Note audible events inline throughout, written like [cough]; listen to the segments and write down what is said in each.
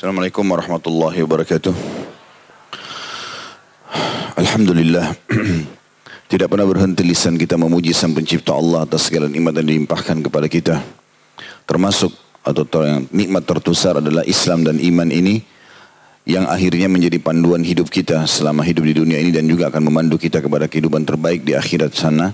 Assalamualaikum warahmatullahi wabarakatuh. Alhamdulillah. [clears throat] Tidak pernah berhenti lisan kita memuji sang pencipta Allah atas segala nikmat yang dilimpahkan kepada kita. Termasuk atau yang nikmat tertusar adalah Islam dan iman ini yang akhirnya menjadi panduan hidup kita selama hidup di dunia ini dan juga akan memandu kita kepada kehidupan terbaik di akhirat sana.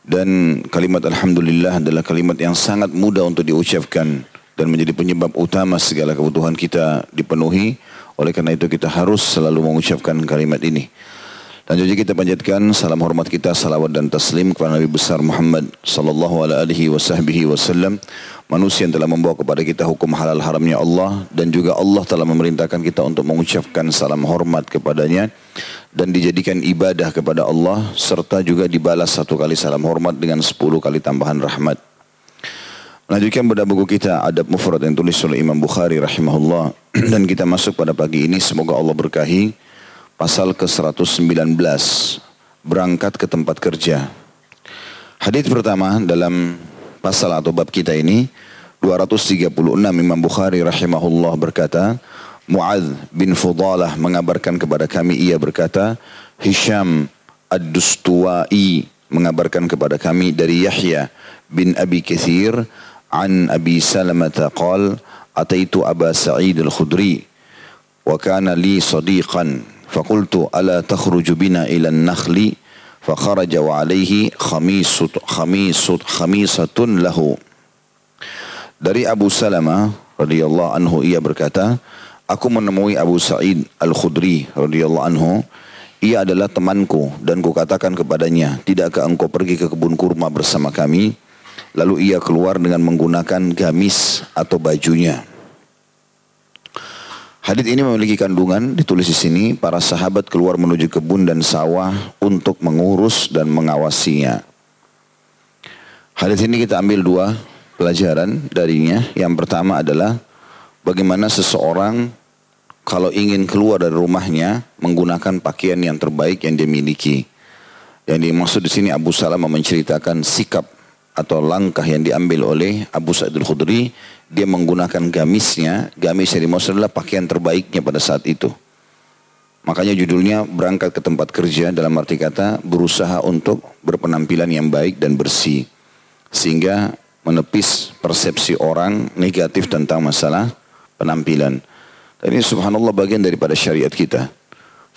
Dan kalimat Alhamdulillah adalah kalimat yang sangat mudah untuk diucapkan dan menjadi penyebab utama segala kebutuhan kita dipenuhi. Oleh karena itu kita harus selalu mengucapkan kalimat ini. Dan juga kita panjatkan salam hormat kita, salawat dan taslim kepada Nabi besar Muhammad sallallahu alaihi wasallam, manusia yang telah membawa kepada kita hukum halal haramnya Allah dan juga Allah telah memerintahkan kita untuk mengucapkan salam hormat kepadanya dan dijadikan ibadah kepada Allah serta juga dibalas satu kali salam hormat dengan sepuluh kali tambahan rahmat. Melanjutkan pada buku kita Adab Mufrad yang tulis oleh Imam Bukhari rahimahullah. [clears throat] Dan kita masuk pada pagi ini semoga Allah berkahi. Pasal ke-119 berangkat ke tempat kerja. Hadis pertama dalam pasal atau bab kita ini 236 Imam Bukhari rahimahullah berkata Mu'adz bin Fudalah mengabarkan kepada kami. Ia berkata Hisham Ad-Dustuwai mengabarkan kepada kami dari Yahya bin Abi Kathir an Abi Salamah qal ataitu Aba Sa'id al-Khudri wa kana li sadiqan فقلت ألا تخرج بنا إلى النخل فخرج وعليه خميس خميس خميسة له dari Abu Salama radhiyallahu anhu ia berkata aku menemui Abu Sa'id Al-Khudri radhiyallahu anhu ia adalah temanku dan kukatakan kepadanya tidakkah engkau pergi ke kebun kurma bersama kami Lalu ia keluar dengan menggunakan gamis atau bajunya Hadis ini memiliki kandungan ditulis di sini para sahabat keluar menuju kebun dan sawah untuk mengurus dan mengawasinya. Hadis ini kita ambil dua pelajaran darinya. Yang pertama adalah bagaimana seseorang kalau ingin keluar dari rumahnya menggunakan pakaian yang terbaik yang dia miliki. Yang dimaksud di sini Abu Salamah menceritakan sikap atau langkah yang diambil oleh Abu Sa'id al-Khudri dia menggunakan gamisnya. Gamis yang dimaksud adalah pakaian terbaiknya pada saat itu. Makanya judulnya berangkat ke tempat kerja dalam arti kata berusaha untuk berpenampilan yang baik dan bersih. Sehingga menepis persepsi orang negatif tentang masalah penampilan. Dan ini subhanallah bagian daripada syariat kita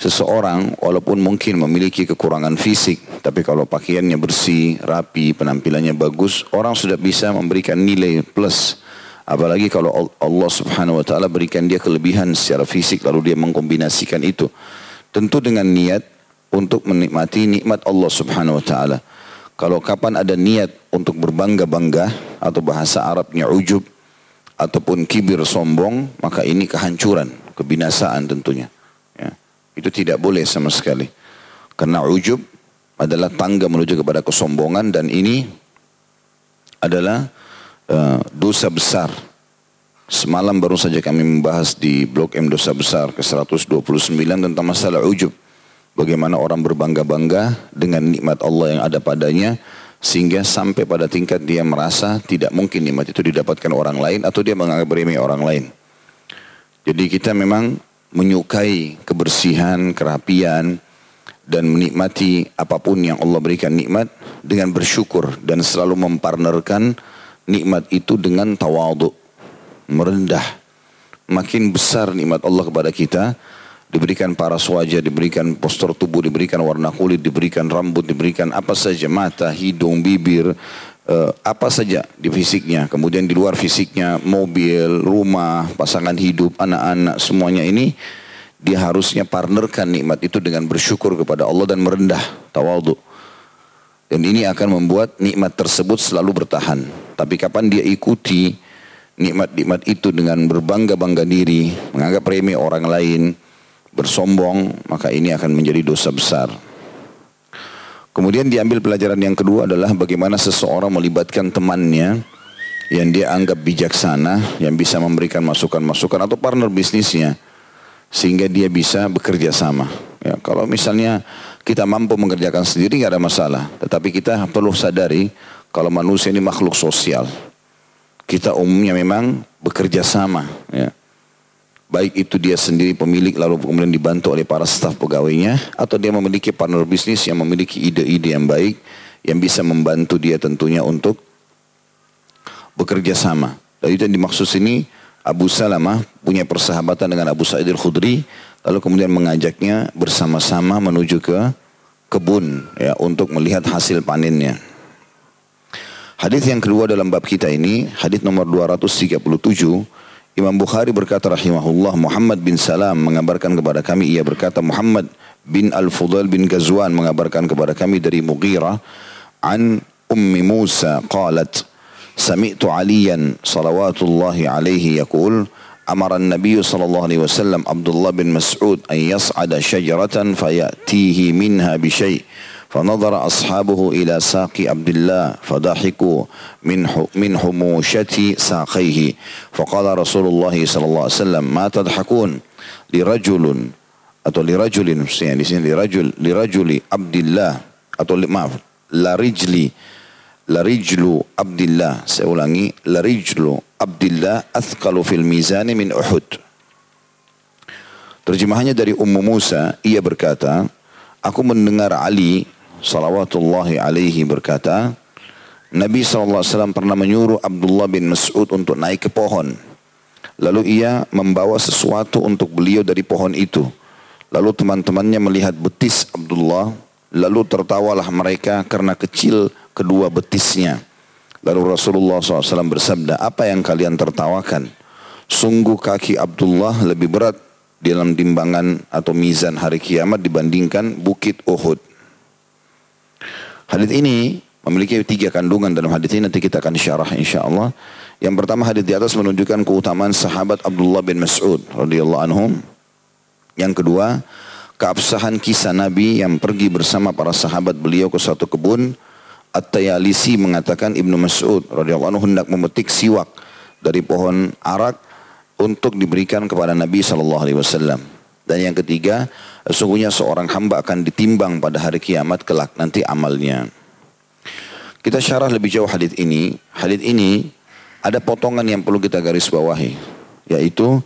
Seseorang walaupun mungkin memiliki kekurangan fisik, tapi kalau pakaiannya bersih, rapi, penampilannya bagus, orang sudah bisa memberikan nilai plus. Apalagi kalau Allah subhanahu wa ta'ala berikan dia kelebihan secara fisik lalu dia mengkombinasikan itu. Tentu dengan niat untuk menikmati nikmat Allah subhanahu wa ta'ala. Kalau kapan ada niat untuk berbangga-bangga atau bahasa Arabnya ujub ataupun kibir sombong, maka ini kehancuran, kebinasaan tentunya. Itu tidak boleh sama sekali. Karena ujub adalah tangga menuju kepada kesombongan dan ini adalah uh, dosa besar. Semalam baru saja kami membahas di blog M Dosa Besar ke-129 tentang masalah ujub. Bagaimana orang berbangga-bangga dengan nikmat Allah yang ada padanya sehingga sampai pada tingkat dia merasa tidak mungkin nikmat itu didapatkan orang lain atau dia menganggap remeh orang lain. Jadi kita memang menyukai kebersihan, kerapian, dan menikmati apa pun yang Allah berikan nikmat dengan bersyukur dan selalu mempartnerkan nikmat itu dengan tawadhu, merendah. Makin besar nikmat Allah kepada kita, diberikan paras wajah, diberikan postur tubuh, diberikan warna kulit, diberikan rambut, diberikan apa saja, mata, hidung, bibir, uh, apa saja di fisiknya, kemudian di luar fisiknya, mobil, rumah, pasangan hidup, anak-anak, semuanya ini dia harusnya partnerkan nikmat itu dengan bersyukur kepada Allah dan merendah, tawadhu. Dan ini akan membuat nikmat tersebut selalu bertahan. Tapi kapan dia ikuti nikmat-nikmat itu dengan berbangga-bangga diri, menganggap remeh orang lain, bersombong, maka ini akan menjadi dosa besar. Kemudian diambil pelajaran yang kedua adalah bagaimana seseorang melibatkan temannya yang dia anggap bijaksana, yang bisa memberikan masukan-masukan atau partner bisnisnya sehingga dia bisa bekerja sama. Ya, kalau misalnya kita mampu mengerjakan sendiri nggak ada masalah, tetapi kita perlu sadari kalau manusia ini makhluk sosial. Kita umumnya memang bekerja sama, ya. Baik itu dia sendiri pemilik lalu kemudian dibantu oleh para staf pegawainya atau dia memiliki partner bisnis yang memiliki ide-ide yang baik yang bisa membantu dia tentunya untuk bekerja sama. Dan itu yang dimaksud sini Abu Salamah punya persahabatan dengan Abu Sa'id al-Khudri lalu kemudian mengajaknya bersama-sama menuju ke kebun ya untuk melihat hasil panennya. Hadis yang kedua dalam bab kita ini, hadis nomor 237 Imam Bukhari berkata rahimahullah Muhammad bin Salam mengabarkan kepada kami ia berkata Muhammad bin Al-Fudal bin Ghazwan mengabarkan kepada kami dari Mughirah an Ummi Musa qalat Sami'tu Aliyan salawatullahi alaihi yaqul amara an-nabiy sallallahu alaihi wasallam Abdullah bin Mas'ud an yas'ada syajaratan fayatihi minha bi syai' فنظر أصحابه إلى ساق عبد الله فضحكوا من من حموشة ساقيه فقال رسول الله صلى الله عليه وسلم ما تضحكون لرجل atau لرجل يعني di sini لرجل لرجل عبد الله atau maaf larijli larijlu abdillah saya ulangi larijlu abdillah athqalu fil mizani min uhud terjemahannya dari Ummu Musa ia berkata aku mendengar Ali salawatullahi alaihi berkata, Nabi SAW pernah menyuruh Abdullah bin Mas'ud untuk naik ke pohon. Lalu ia membawa sesuatu untuk beliau dari pohon itu. Lalu teman-temannya melihat betis Abdullah. Lalu tertawalah mereka karena kecil kedua betisnya. Lalu Rasulullah SAW bersabda, apa yang kalian tertawakan? Sungguh kaki Abdullah lebih berat dalam timbangan atau mizan hari kiamat dibandingkan bukit Uhud. Hadis ini memiliki tiga kandungan dalam hadis ini nanti kita akan syarah insya Allah. Yang pertama hadis di atas menunjukkan keutamaan sahabat Abdullah bin Mas'ud radhiyallahu anhum. Yang kedua, keabsahan kisah Nabi yang pergi bersama para sahabat beliau ke suatu kebun. At-Tayalisi mengatakan Ibnu Mas'ud radhiyallahu anhu hendak memetik siwak dari pohon arak untuk diberikan kepada Nabi sallallahu alaihi wasallam. Dan yang ketiga, sesungguhnya seorang hamba akan ditimbang pada hari kiamat kelak nanti amalnya. Kita syarah lebih jauh hadis ini. Hadis ini ada potongan yang perlu kita garis bawahi, yaitu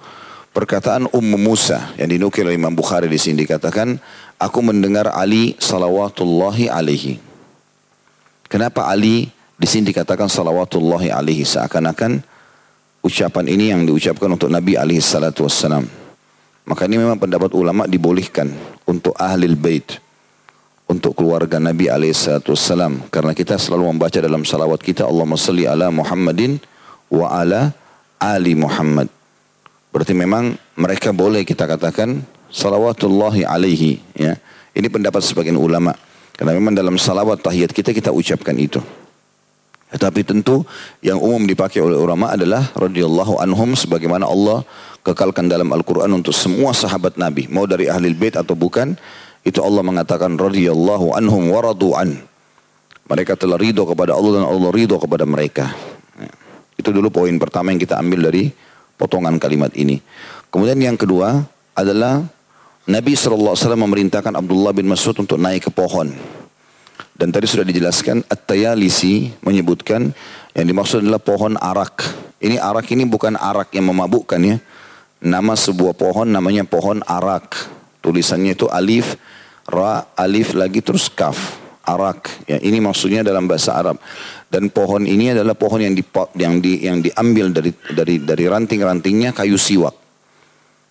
perkataan Ummu Musa yang dinukil oleh Imam Bukhari di sini dikatakan, aku mendengar Ali salawatullahi alaihi. Kenapa Ali di sini dikatakan salawatullahi alaihi seakan-akan ucapan ini yang diucapkan untuk Nabi alaihi salatu wassalam. Maka ini memang pendapat ulama dibolehkan untuk ahli bait untuk keluarga Nabi alaihissalam karena kita selalu membaca dalam salawat kita Allahumma salli ala Muhammadin wa ala ali Muhammad. Berarti memang mereka boleh kita katakan salawatullahi alaihi ya. Ini pendapat sebagian ulama. Karena memang dalam salawat tahiyat kita kita ucapkan itu. Tetapi tentu yang umum dipakai oleh ulama adalah radhiyallahu anhum sebagaimana Allah kekalkan dalam Al-Quran untuk semua sahabat Nabi. Mau dari ahli bait atau bukan. Itu Allah mengatakan radhiyallahu anhum waradu an. Mereka telah ridho kepada Allah dan Allah ridho kepada mereka. Ya. Itu dulu poin pertama yang kita ambil dari potongan kalimat ini. Kemudian yang kedua adalah Nabi SAW memerintahkan Abdullah bin Mas'ud untuk naik ke pohon. Dan tadi sudah dijelaskan At-Tayalisi menyebutkan yang dimaksud adalah pohon arak. Ini arak ini bukan arak yang memabukkan ya nama sebuah pohon namanya pohon arak. Tulisannya itu alif, ra, alif lagi terus kaf. Arak. Ya, ini maksudnya dalam bahasa Arab. Dan pohon ini adalah pohon yang di, yang di, yang diambil dari dari dari ranting-rantingnya kayu siwak.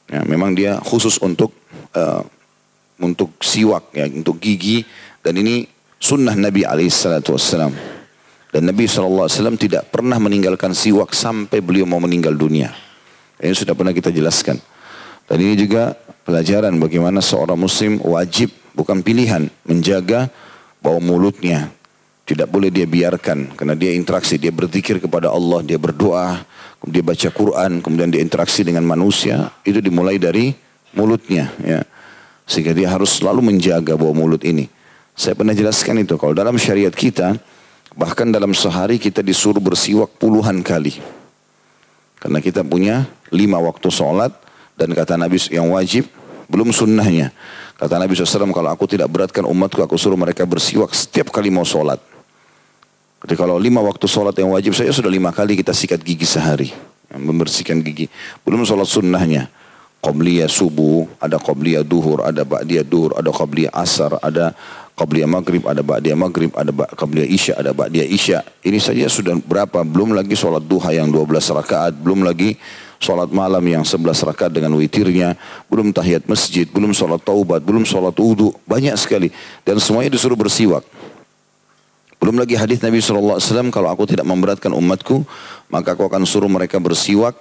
Ya, memang dia khusus untuk uh, untuk siwak ya, untuk gigi dan ini sunnah Nabi alaihissalam. Dan Nabi SAW tidak pernah meninggalkan siwak sampai beliau mau meninggal dunia. Ini sudah pernah kita jelaskan. Dan ini juga pelajaran bagaimana seorang muslim wajib bukan pilihan menjaga bau mulutnya. Tidak boleh dia biarkan karena dia interaksi, dia berzikir kepada Allah, dia berdoa, dia baca Quran, kemudian dia interaksi dengan manusia, itu dimulai dari mulutnya ya. Sehingga dia harus selalu menjaga bau mulut ini. Saya pernah jelaskan itu kalau dalam syariat kita bahkan dalam sehari kita disuruh bersiwak puluhan kali. Karena kita punya lima waktu sholat dan kata Nabi yang wajib belum sunnahnya. Kata Nabi SAW kalau aku tidak beratkan umatku aku suruh mereka bersiwak setiap kali mau sholat. Jadi kalau lima waktu sholat yang wajib saya sudah lima kali kita sikat gigi sehari. Membersihkan gigi. Belum sholat sunnahnya. qabliyah subuh, ada qabliyah duhur, ada ba'diyah duhur, ada qabliyah asar, ada qabliyah maghrib, ada ba'diyah maghrib, ada qabliyah isya, ada ba'diyah isya. Ini saja sudah berapa? Belum lagi sholat duha yang 12 rakaat, belum lagi sholat malam yang 11 rakaat dengan witirnya, belum tahiyat masjid, belum sholat taubat, belum sholat wudhu, banyak sekali. Dan semuanya disuruh bersiwak. Belum lagi hadis Nabi SAW, kalau aku tidak memberatkan umatku, maka aku akan suruh mereka bersiwak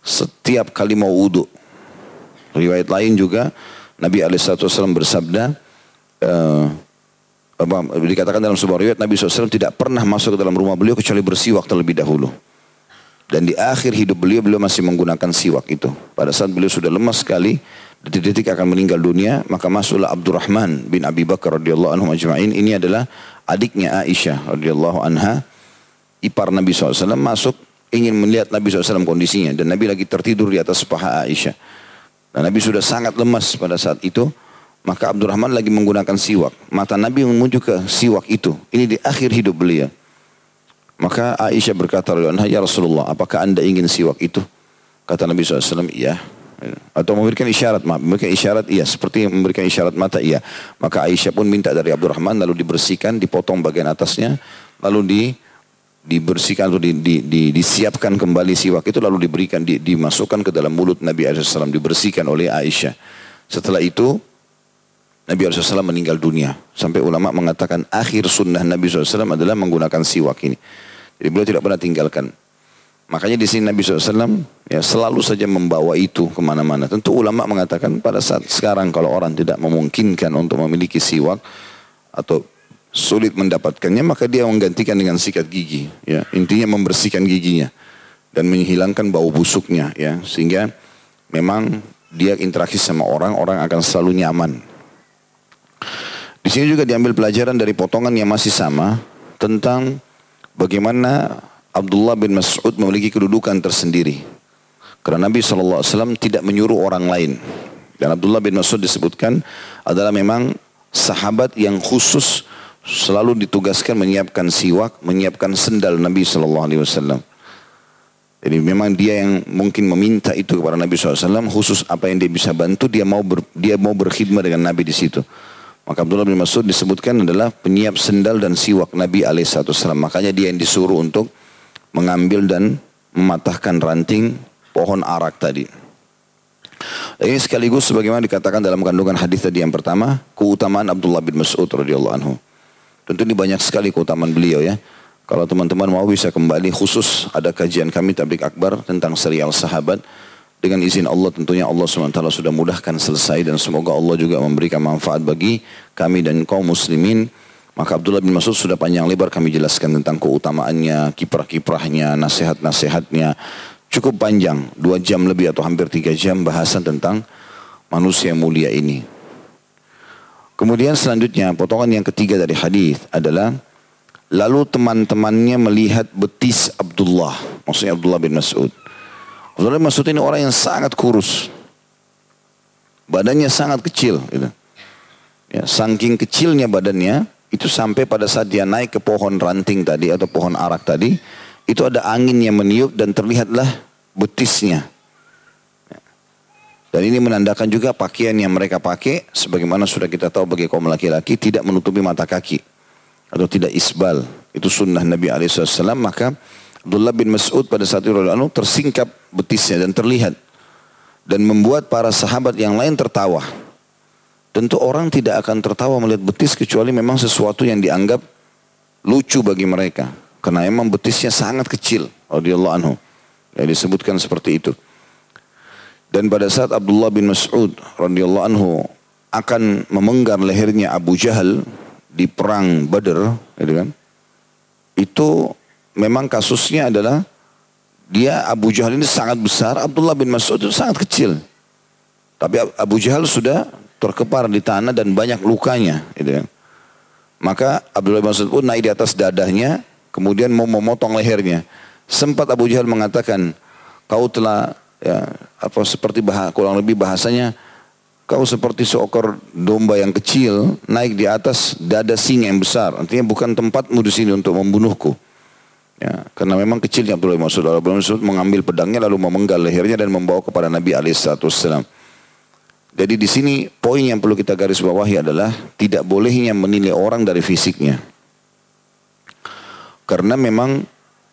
setiap kali mau wudhu. Riwayat lain juga Nabi SAW bersabda, uh, dikatakan dalam sebuah riwayat Nabi SAW tidak pernah masuk ke dalam rumah beliau kecuali bersiwak terlebih dahulu. Dan di akhir hidup beliau, beliau masih menggunakan siwak itu. Pada saat beliau sudah lemas sekali, detik-detik akan meninggal dunia, maka masuklah Abdurrahman bin Abi Bakar radhiyallahu anhu majma'in. Ini adalah adiknya Aisyah radhiyallahu anha, ipar Nabi SAW masuk ingin melihat Nabi SAW kondisinya. Dan Nabi lagi tertidur di atas paha Aisyah. Dan Nabi sudah sangat lemas pada saat itu. Maka Abdurrahman lagi menggunakan siwak. Mata Nabi menuju ke siwak itu. Ini di akhir hidup beliau. Maka Aisyah berkata, Ya Rasulullah, apakah anda ingin siwak itu? Kata Nabi SAW, iya. Atau memberikan isyarat, maaf, memberikan isyarat, iya. Seperti memberikan isyarat mata, iya. Maka Aisyah pun minta dari Abdurrahman, lalu dibersihkan, dipotong bagian atasnya, lalu di dibersihkan atau di, di, di, disiapkan kembali siwak itu lalu diberikan di, dimasukkan ke dalam mulut Nabi SAW dibersihkan oleh Aisyah. Setelah itu Nabi SAW meninggal dunia. Sampai ulama mengatakan akhir sunnah Nabi SAW adalah menggunakan siwak ini. Jadi beliau tidak pernah tinggalkan. Makanya di sini Nabi SAW ya selalu saja membawa itu ke mana-mana. Tentu ulama mengatakan pada saat sekarang kalau orang tidak memungkinkan untuk memiliki siwak atau sulit mendapatkannya maka dia menggantikan dengan sikat gigi ya intinya membersihkan giginya dan menghilangkan bau busuknya ya sehingga memang dia interaksi sama orang orang akan selalu nyaman di sini juga diambil pelajaran dari potongan yang masih sama tentang bagaimana Abdullah bin Mas'ud memiliki kedudukan tersendiri karena Nabi SAW tidak menyuruh orang lain dan Abdullah bin Mas'ud disebutkan adalah memang sahabat yang khusus selalu ditugaskan menyiapkan siwak, menyiapkan sendal Nabi Wasallam. Jadi memang dia yang mungkin meminta itu kepada Nabi SAW khusus apa yang dia bisa bantu dia mau ber, dia mau berkhidmat dengan Nabi di situ. Maka Abdullah bin Mas'ud disebutkan adalah penyiap sendal dan siwak Nabi alaihissalam. Makanya dia yang disuruh untuk mengambil dan mematahkan ranting pohon arak tadi. Ini sekaligus sebagaimana dikatakan dalam kandungan hadis tadi yang pertama, keutamaan Abdullah bin Mas'ud radhiyallahu anhu. Tentu ini banyak sekali keutamaan beliau ya. Kalau teman-teman mau bisa kembali khusus ada kajian kami Tablik Akbar tentang serial sahabat. Dengan izin Allah tentunya Allah SWT sudah mudahkan selesai dan semoga Allah juga memberikan manfaat bagi kami dan kaum muslimin. Maka Abdullah bin Mas'ud sudah panjang lebar kami jelaskan tentang keutamaannya, kiprah-kiprahnya, nasihat-nasihatnya. Cukup panjang, dua jam lebih atau hampir tiga jam bahasan tentang manusia mulia ini. Kemudian selanjutnya potongan yang ketiga dari hadis adalah lalu teman-temannya melihat betis Abdullah, maksudnya Abdullah bin Mas'ud. Abdullah ini orang yang sangat kurus. Badannya sangat kecil gitu. Ya, saking kecilnya badannya itu sampai pada saat dia naik ke pohon ranting tadi atau pohon arak tadi itu ada angin yang meniup dan terlihatlah betisnya. Dan ini menandakan juga pakaian yang mereka pakai, sebagaimana sudah kita tahu bagi kaum laki-laki, tidak menutupi mata kaki. Atau tidak isbal. Itu sunnah Nabi SAW. Maka Abdullah bin Mas'ud pada saat itu anu, tersingkap betisnya dan terlihat. Dan membuat para sahabat yang lain tertawa. Tentu orang tidak akan tertawa melihat betis kecuali memang sesuatu yang dianggap lucu bagi mereka. Karena memang betisnya sangat kecil. Radiyallahu anhu. Ya, disebutkan seperti itu. Dan pada saat Abdullah bin Mas'ud radhiyallahu anhu akan memenggar lehernya Abu Jahal di perang Badr, gitu kan? Itu memang kasusnya adalah dia Abu Jahal ini sangat besar, Abdullah bin Mas'ud itu sangat kecil. Tapi Abu Jahal sudah terkepar di tanah dan banyak lukanya, gitu kan? Maka Abdullah bin Mas'ud pun naik di atas dadahnya, kemudian mau memotong lehernya. Sempat Abu Jahal mengatakan, kau telah ya apa seperti bah, kurang lebih bahasanya kau seperti seekor domba yang kecil naik di atas dada singa yang besar artinya bukan tempatmu di sini untuk membunuhku ya karena memang kecilnya Abdullah bin Mas'ud Abdullah bin Mas'ud mengambil pedangnya lalu memenggal lehernya dan membawa kepada Nabi alaihissalam Jadi di sini poin yang perlu kita garis bawahi adalah tidak bolehnya menilai orang dari fisiknya. Karena memang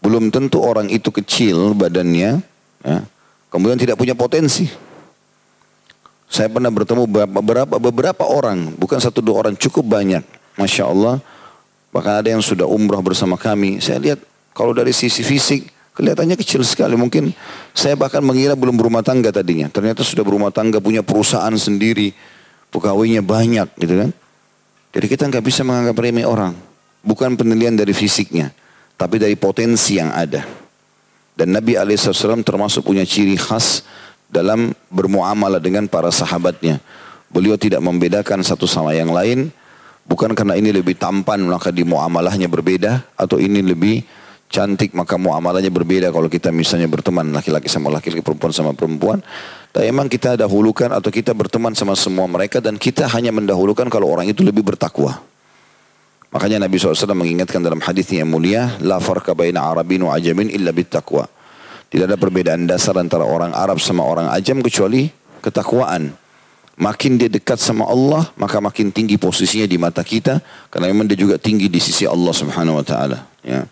belum tentu orang itu kecil badannya, ya, kemudian tidak punya potensi. Saya pernah bertemu beberapa, beberapa orang, bukan satu dua orang, cukup banyak. Masya Allah, bahkan ada yang sudah umrah bersama kami. Saya lihat kalau dari sisi fisik, Kelihatannya kecil sekali. Mungkin saya bahkan mengira belum berumah tangga tadinya. Ternyata sudah berumah tangga, punya perusahaan sendiri. Pegawainya banyak gitu kan. Jadi kita nggak bisa menganggap remeh orang. Bukan penilaian dari fisiknya. Tapi dari potensi yang ada. Dan Nabi SAW termasuk punya ciri khas dalam bermuamalah dengan para sahabatnya. Beliau tidak membedakan satu sama yang lain. Bukan karena ini lebih tampan maka di muamalahnya berbeda. Atau ini lebih cantik maka muamalahnya berbeda kalau kita misalnya berteman laki-laki sama laki-laki perempuan sama perempuan tapi emang kita dahulukan atau kita berteman sama semua mereka dan kita hanya mendahulukan kalau orang itu lebih bertakwa makanya Nabi SAW mengingatkan dalam hadis yang mulia la farqa baina arabin wa ajamin illa bittaqwa tidak ada perbedaan dasar antara orang Arab sama orang ajam kecuali ketakwaan Makin dia dekat sama Allah, maka makin tinggi posisinya di mata kita. Karena memang dia juga tinggi di sisi Allah subhanahu wa ta'ala. Ya.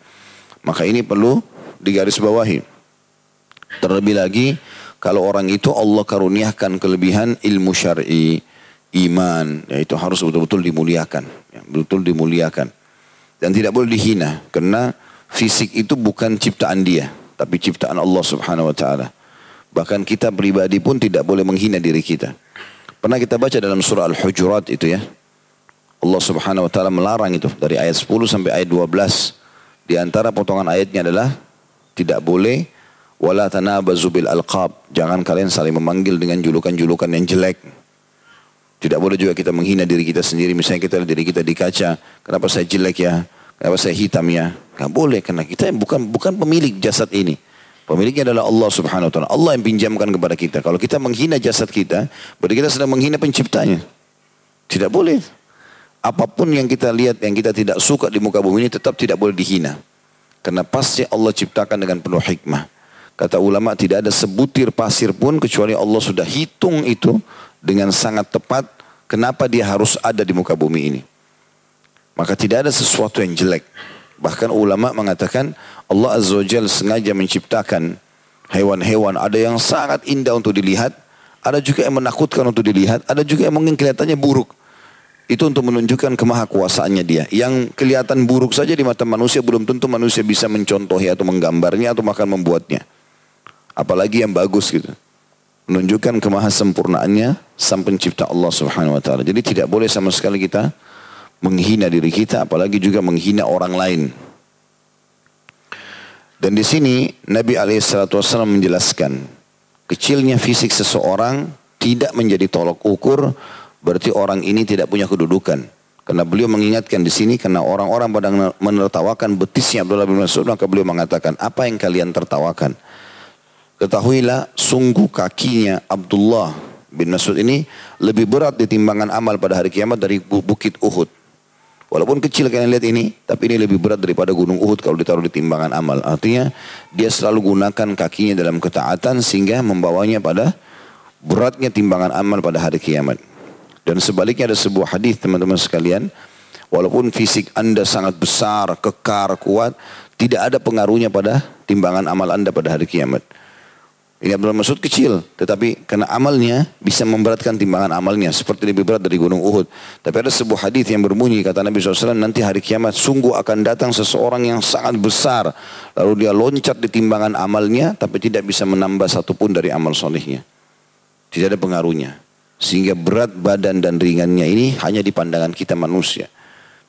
Maka ini perlu digarisbawahi. Terlebih lagi kalau orang itu Allah karuniakan kelebihan ilmu syar'i, iman, ya itu harus betul-betul dimuliakan, ya, betul dimuliakan. Dan tidak boleh dihina karena fisik itu bukan ciptaan dia, tapi ciptaan Allah Subhanahu wa taala. Bahkan kita pribadi pun tidak boleh menghina diri kita. Pernah kita baca dalam surah Al-Hujurat itu ya. Allah Subhanahu wa taala melarang itu dari ayat 10 sampai ayat 12. Di antara potongan ayatnya adalah tidak boleh wala tanabazu bil alqab. Jangan kalian saling memanggil dengan julukan-julukan yang jelek. Tidak boleh juga kita menghina diri kita sendiri. Misalnya kita diri kita di kaca. Kenapa saya jelek ya? Kenapa saya hitam ya? Gak boleh karena kita bukan bukan pemilik jasad ini. Pemiliknya adalah Allah subhanahu wa ta'ala. Allah yang pinjamkan kepada kita. Kalau kita menghina jasad kita, berarti kita sedang menghina penciptanya. Tidak boleh apa pun yang kita lihat yang kita tidak suka di muka bumi ini tetap tidak boleh dihina. Karena pasti Allah ciptakan dengan penuh hikmah. Kata ulama tidak ada sebutir pasir pun kecuali Allah sudah hitung itu dengan sangat tepat kenapa dia harus ada di muka bumi ini. Maka tidak ada sesuatu yang jelek. Bahkan ulama mengatakan Allah Azza wa Jal sengaja menciptakan hewan-hewan ada yang sangat indah untuk dilihat, ada juga yang menakutkan untuk dilihat, ada juga yang mungkin kelihatannya buruk. Itu untuk menunjukkan kemahakuasaannya dia. Yang kelihatan buruk saja di mata manusia belum tentu manusia bisa mencontohi atau menggambarnya atau bahkan membuatnya. Apalagi yang bagus gitu. Menunjukkan kemahasempurnaannya sang pencipta Allah subhanahu wa ta'ala. Jadi tidak boleh sama sekali kita menghina diri kita apalagi juga menghina orang lain. Dan di sini Nabi SAW menjelaskan kecilnya fisik seseorang tidak menjadi tolok ukur berarti orang ini tidak punya kedudukan. Karena beliau mengingatkan di sini karena orang-orang pada menertawakan betisnya Abdullah bin Mas'ud maka beliau mengatakan apa yang kalian tertawakan? Ketahuilah sungguh kakinya Abdullah bin Mas'ud ini lebih berat di timbangan amal pada hari kiamat dari bukit Uhud. Walaupun kecil kalian lihat ini, tapi ini lebih berat daripada gunung Uhud kalau ditaruh di timbangan amal. Artinya dia selalu gunakan kakinya dalam ketaatan sehingga membawanya pada beratnya timbangan amal pada hari kiamat. Dan sebaliknya ada sebuah hadis teman-teman sekalian, walaupun fisik Anda sangat besar, kekar, kuat, tidak ada pengaruhnya pada timbangan amal Anda pada hari kiamat. Ini Abdul Masud kecil, tetapi karena amalnya bisa memberatkan timbangan amalnya seperti lebih berat dari gunung Uhud. Tapi ada sebuah hadis yang berbunyi kata Nabi SAW nanti hari kiamat sungguh akan datang seseorang yang sangat besar lalu dia loncat di timbangan amalnya tapi tidak bisa menambah satupun dari amal solehnya. Tidak ada pengaruhnya. Sehingga berat badan dan ringannya ini hanya di pandangan kita manusia.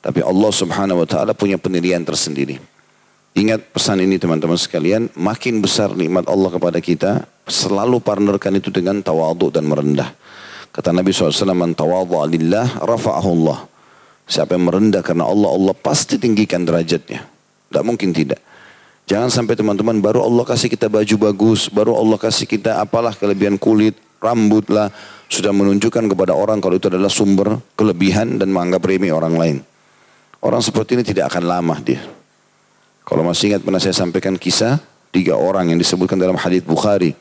Tapi Allah subhanahu wa ta'ala punya penilaian tersendiri. Ingat pesan ini teman-teman sekalian, makin besar nikmat Allah kepada kita, selalu partnerkan itu dengan tawaduk dan merendah. Kata Nabi SAW, Man tawadhu alillah rafa'ahullah. Siapa yang merendah karena Allah, Allah pasti tinggikan derajatnya. Tidak mungkin tidak. Jangan sampai teman-teman baru Allah kasih kita baju bagus, baru Allah kasih kita apalah kelebihan kulit, rambut lah, sudah menunjukkan kepada orang kalau itu adalah sumber kelebihan dan menganggap remeh orang lain. Orang seperti ini tidak akan lama dia. Kalau masih ingat pernah saya sampaikan kisah tiga orang yang disebutkan dalam hadis Bukhari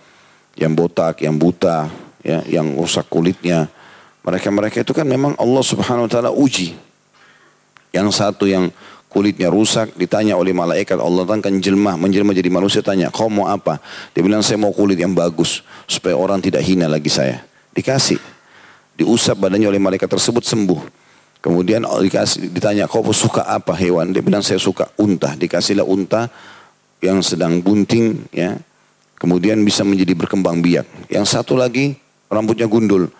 yang botak, yang buta, ya, yang rusak kulitnya. Mereka-mereka itu kan memang Allah Subhanahu wa taala uji. Yang satu yang kulitnya rusak ditanya oleh malaikat Allah kan jelma menjelma jadi manusia tanya kau mau apa? Dia bilang saya mau kulit yang bagus supaya orang tidak hina lagi saya. Dikasih. Diusap badannya oleh malaikat tersebut sembuh. Kemudian dikasih ditanya kau suka apa hewan? Dia bilang saya suka unta. Dikasihlah unta yang sedang bunting ya. Kemudian bisa menjadi berkembang biak. Yang satu lagi rambutnya gundul.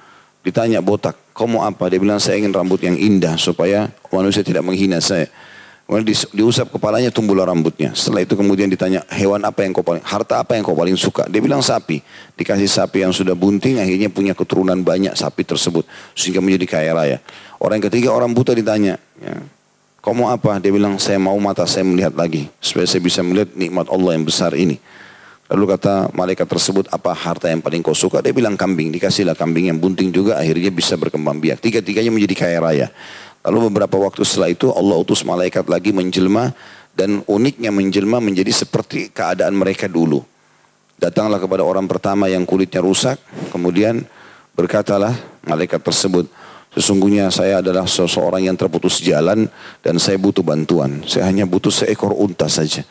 Ditanya botak kau mau apa? Dia bilang saya ingin rambut yang indah supaya manusia tidak menghina saya Kemudian di, diusap kepalanya tumbuhlah rambutnya. Setelah itu kemudian ditanya hewan apa yang kau paling, harta apa yang kau paling suka? Dia bilang sapi. Dikasih sapi yang sudah bunting akhirnya punya keturunan banyak sapi tersebut. Sehingga menjadi kaya raya. Orang yang ketiga orang buta ditanya. Ya, kau mau apa? Dia bilang saya mau mata saya melihat lagi. Supaya saya bisa melihat nikmat Allah yang besar ini. Lalu kata malaikat tersebut apa harta yang paling kau suka? Dia bilang kambing. Dikasihlah kambing yang bunting juga akhirnya bisa berkembang biak. Tiga-tiganya menjadi kaya raya. Lalu beberapa waktu setelah itu Allah utus malaikat lagi menjelma dan uniknya menjelma menjadi seperti keadaan mereka dulu. Datanglah kepada orang pertama yang kulitnya rusak, kemudian berkatalah malaikat tersebut, sesungguhnya saya adalah seseorang yang terputus jalan dan saya butuh bantuan. Saya hanya butuh seekor unta saja.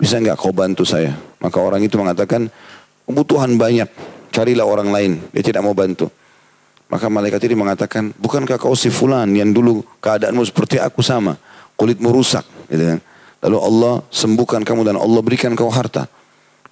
Bisa enggak kau bantu saya? Maka orang itu mengatakan, kebutuhan banyak, carilah orang lain. Dia tidak mau bantu. Maka malaikat ini mengatakan, bukankah kau si fulan yang dulu keadaanmu seperti aku sama, kulitmu rusak. Gitu kan. Lalu Allah sembuhkan kamu dan Allah berikan kau harta.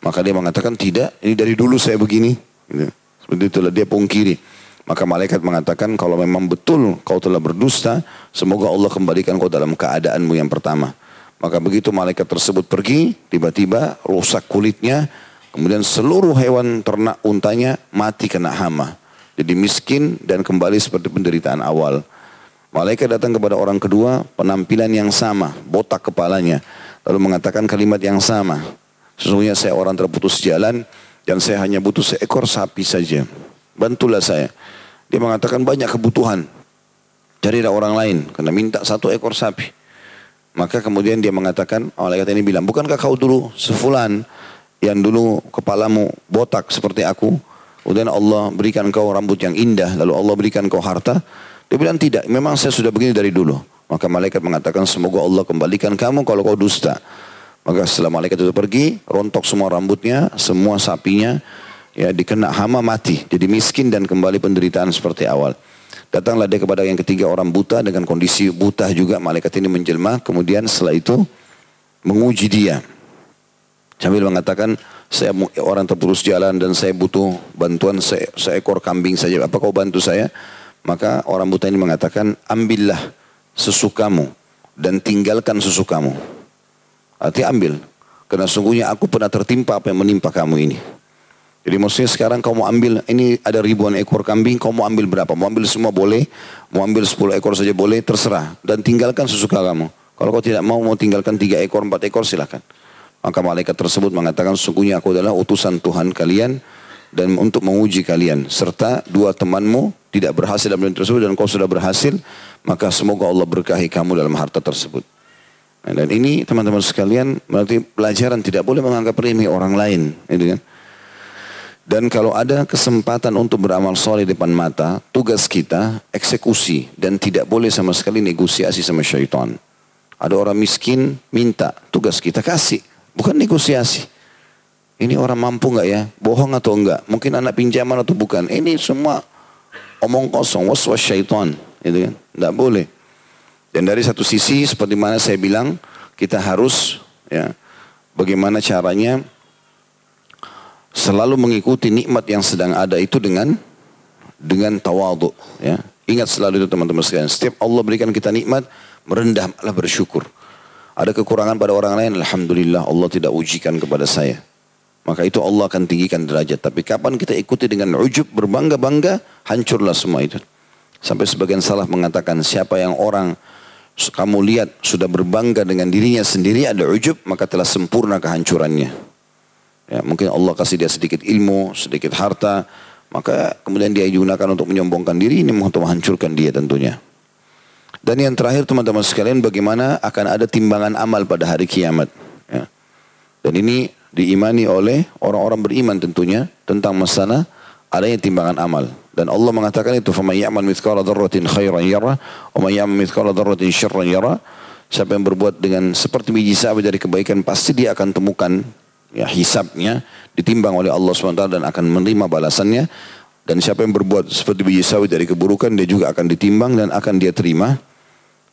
Maka dia mengatakan, tidak, ini dari dulu saya begini. Gitu. Seperti itulah dia pungkiri. Maka malaikat mengatakan, kalau memang betul kau telah berdusta, semoga Allah kembalikan kau dalam keadaanmu yang pertama. Maka begitu malaikat tersebut pergi, tiba-tiba rusak kulitnya, kemudian seluruh hewan ternak untanya mati kena hama. Jadi miskin dan kembali seperti penderitaan awal. Malaikat datang kepada orang kedua, penampilan yang sama, botak kepalanya. Lalu mengatakan kalimat yang sama. Sesungguhnya saya orang terputus jalan dan saya hanya butuh seekor sapi saja. Bantulah saya. Dia mengatakan banyak kebutuhan. Carilah orang lain karena minta satu ekor sapi. Maka kemudian dia mengatakan, malaikat ini bilang, bukankah kau dulu sefulan yang dulu kepalamu botak seperti aku? Kemudian Allah berikan kau rambut yang indah, lalu Allah berikan kau harta. Dia bilang tidak, memang saya sudah begini dari dulu. Maka malaikat mengatakan semoga Allah kembalikan kamu kalau kau dusta. Maka setelah malaikat itu pergi, rontok semua rambutnya, semua sapinya, ya dikena hama mati. Jadi miskin dan kembali penderitaan seperti awal. Datanglah dia kepada yang ketiga orang buta dengan kondisi buta juga malaikat ini menjelma. Kemudian setelah itu menguji dia. Sambil mengatakan, saya orang terputus jalan dan saya butuh bantuan se seekor kambing saja. Apa kau bantu saya? Maka orang buta ini mengatakan, ambillah sesukamu dan tinggalkan sesukamu. Arti ambil. Karena sungguhnya aku pernah tertimpa apa yang menimpa kamu ini. Jadi maksudnya sekarang kau mau ambil, ini ada ribuan ekor kambing, kau mau ambil berapa? Mau ambil semua boleh, mau ambil 10 ekor saja boleh, terserah. Dan tinggalkan sesuka kamu. Kalau kau tidak mau, mau tinggalkan tiga ekor, empat ekor silahkan. Maka malaikat tersebut mengatakan sungguhnya aku adalah utusan Tuhan kalian dan untuk menguji kalian serta dua temanmu tidak berhasil dalam tersebut dan kau sudah berhasil maka semoga Allah berkahi kamu dalam harta tersebut. Nah, dan ini teman-teman sekalian berarti pelajaran tidak boleh menganggap remeh orang lain, gitu kan? Dan kalau ada kesempatan untuk beramal soleh depan mata, tugas kita eksekusi dan tidak boleh sama sekali negosiasi sama syaitan. Ada orang miskin minta, tugas kita kasih. Bukan negosiasi. Ini orang mampu nggak ya? Bohong atau enggak? Mungkin anak pinjaman atau bukan? Ini semua omong kosong, waswas syaitan. Gitu kan? Nggak boleh. Dan dari satu sisi seperti mana saya bilang, kita harus ya bagaimana caranya selalu mengikuti nikmat yang sedang ada itu dengan dengan tawadu ya. Ingat selalu itu teman-teman sekalian. Setiap Allah berikan kita nikmat, merendah malah bersyukur. Ada kekurangan pada orang lain, Alhamdulillah Allah tidak ujikan kepada saya. Maka itu Allah akan tinggikan derajat. Tapi kapan kita ikuti dengan ujub, berbangga-bangga, hancurlah semua itu. Sampai sebagian salah mengatakan siapa yang orang kamu lihat sudah berbangga dengan dirinya sendiri ada ujub maka telah sempurna kehancurannya. Ya, mungkin Allah kasih dia sedikit ilmu, sedikit harta, maka kemudian dia gunakan untuk menyombongkan diri ini untuk menghancurkan dia tentunya. Dan yang terakhir teman-teman sekalian bagaimana akan ada timbangan amal pada hari kiamat. Ya. Dan ini diimani oleh orang-orang beriman tentunya tentang masalah adanya timbangan amal. Dan Allah mengatakan itu faman ya'mal mithqala dzarratin khairan yara wa yaman ya'mal mithqala dzarratin syarran yara. Siapa yang berbuat dengan seperti biji sawi dari kebaikan pasti dia akan temukan ya hisabnya ditimbang oleh Allah SWT dan akan menerima balasannya. Dan siapa yang berbuat seperti biji sawi dari keburukan dia juga akan ditimbang dan akan dia terima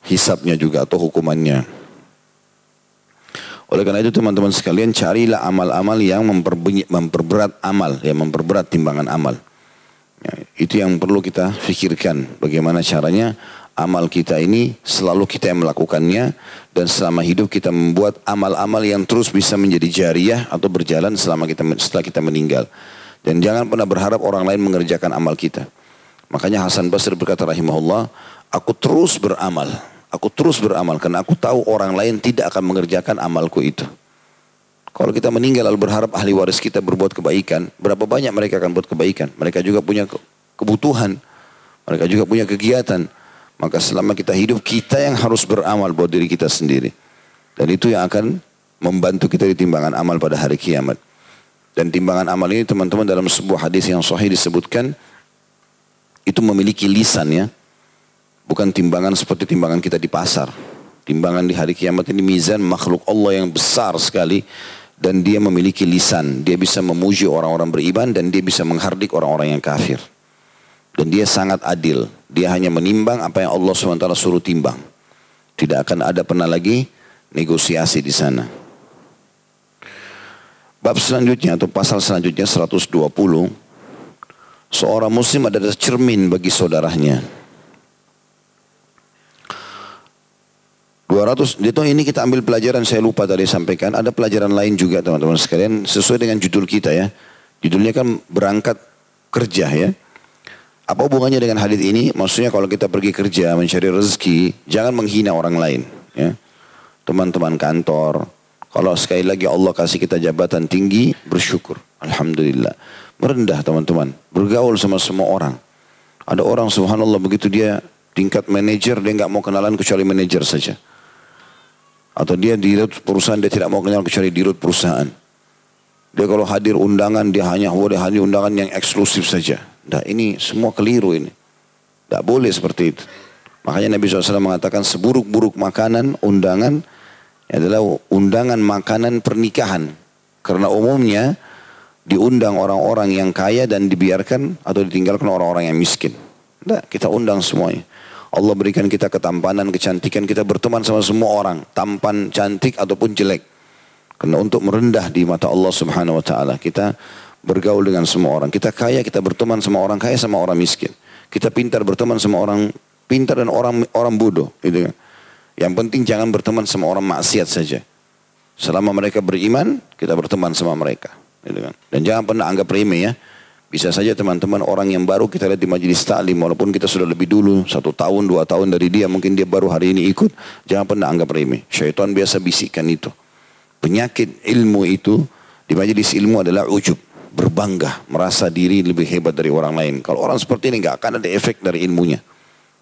hisabnya juga atau hukumannya. Oleh karena itu teman-teman sekalian carilah amal-amal yang memperberat amal, ya memperberat timbangan amal. Ya, itu yang perlu kita pikirkan bagaimana caranya amal kita ini selalu kita yang melakukannya dan selama hidup kita membuat amal-amal yang terus bisa menjadi jariah atau berjalan selama kita setelah kita meninggal. Dan jangan pernah berharap orang lain mengerjakan amal kita. Makanya Hasan Basri berkata rahimahullah, aku terus beramal Aku terus beramal karena aku tahu orang lain tidak akan mengerjakan amalku itu. Kalau kita meninggal lalu berharap ahli waris kita berbuat kebaikan, berapa banyak mereka akan buat kebaikan? Mereka juga punya kebutuhan, mereka juga punya kegiatan. Maka selama kita hidup, kita yang harus beramal buat diri kita sendiri. Dan itu yang akan membantu kita di timbangan amal pada hari kiamat. Dan timbangan amal ini teman-teman dalam sebuah hadis yang sahih disebutkan, itu memiliki lisan ya. Bukan timbangan seperti timbangan kita di pasar. Timbangan di hari kiamat ini mizan makhluk Allah yang besar sekali. Dan dia memiliki lisan. Dia bisa memuji orang-orang beriman dan dia bisa menghardik orang-orang yang kafir. Dan dia sangat adil. Dia hanya menimbang apa yang Allah SWT suruh timbang. Tidak akan ada pernah lagi negosiasi di sana. Bab selanjutnya atau pasal selanjutnya 120. Seorang muslim adalah cermin bagi saudaranya. 200 itu ini kita ambil pelajaran saya lupa tadi sampaikan. Ada pelajaran lain juga teman-teman sekalian sesuai dengan judul kita ya. Judulnya kan berangkat kerja ya. Apa hubungannya dengan hadis ini? Maksudnya kalau kita pergi kerja mencari rezeki jangan menghina orang lain ya. Teman-teman kantor. Kalau sekali lagi Allah kasih kita jabatan tinggi bersyukur. Alhamdulillah. Merendah teman-teman. Bergaul sama semua orang. Ada orang subhanallah begitu dia tingkat manajer dia nggak mau kenalan kecuali manajer saja atau dia di perusahaan dia tidak mau kenal kecuali di perusahaan. Dia kalau hadir undangan dia hanya boleh hadir undangan yang eksklusif saja. Nah ini semua keliru ini. Tidak boleh seperti itu. Makanya Nabi SAW mengatakan seburuk-buruk makanan undangan adalah undangan makanan pernikahan. Karena umumnya diundang orang-orang yang kaya dan dibiarkan atau ditinggalkan orang-orang yang miskin. Nah, kita undang semuanya. Allah berikan kita ketampanan, kecantikan, kita berteman sama semua orang, tampan, cantik ataupun jelek. Karena untuk merendah di mata Allah Subhanahu wa taala, kita bergaul dengan semua orang. Kita kaya, kita berteman sama orang kaya sama orang miskin. Kita pintar berteman sama orang pintar dan orang orang bodoh, gitu kan. Yang penting jangan berteman sama orang maksiat saja. Selama mereka beriman, kita berteman sama mereka, gitu kan. Dan jangan pernah anggap remeh ya. Bisa saja teman-teman orang yang baru kita lihat di majelis taklim walaupun kita sudah lebih dulu satu tahun dua tahun dari dia mungkin dia baru hari ini ikut jangan pernah anggap remeh. Syaitan biasa bisikkan itu. Penyakit ilmu itu di majelis ilmu adalah ujub berbangga merasa diri lebih hebat dari orang lain. Kalau orang seperti ini nggak akan ada efek dari ilmunya.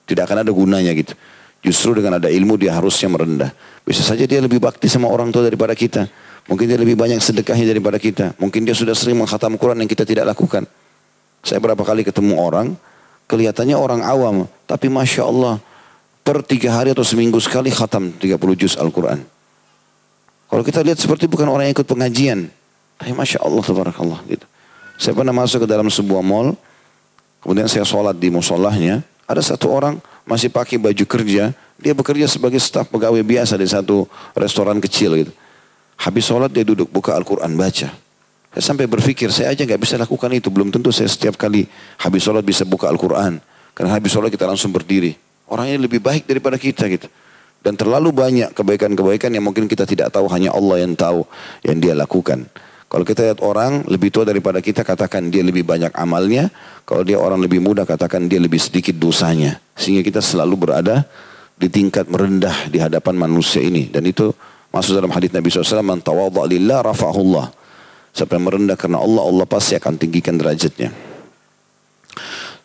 Tidak akan ada gunanya gitu. Justru dengan ada ilmu dia harusnya merendah. Bisa saja dia lebih bakti sama orang tua daripada kita. Mungkin dia lebih banyak sedekahnya daripada kita. Mungkin dia sudah sering menghatam Quran yang kita tidak lakukan. Saya berapa kali ketemu orang, kelihatannya orang awam. Tapi Masya Allah, per tiga hari atau seminggu sekali khatam 30 juz Al-Quran. Kalau kita lihat seperti bukan orang yang ikut pengajian. Tapi Masya Allah, tabarakallah. Gitu. Saya pernah masuk ke dalam sebuah mall, kemudian saya sholat di musolahnya. Ada satu orang masih pakai baju kerja, dia bekerja sebagai staf pegawai biasa di satu restoran kecil gitu. Habis sholat dia duduk buka Al-Quran baca. Saya sampai berpikir saya aja nggak bisa lakukan itu. Belum tentu saya setiap kali habis sholat bisa buka Al-Quran. Karena habis sholat kita langsung berdiri. Orangnya lebih baik daripada kita gitu. Dan terlalu banyak kebaikan-kebaikan yang mungkin kita tidak tahu. Hanya Allah yang tahu yang dia lakukan. Kalau kita lihat orang lebih tua daripada kita katakan dia lebih banyak amalnya. Kalau dia orang lebih muda katakan dia lebih sedikit dosanya. Sehingga kita selalu berada di tingkat merendah di hadapan manusia ini. Dan itu Masuk dalam hadis Nabi SAW, Man tawadha lillah rafa'ahullah. Siapa yang merendah karena Allah, Allah pasti akan tinggikan derajatnya.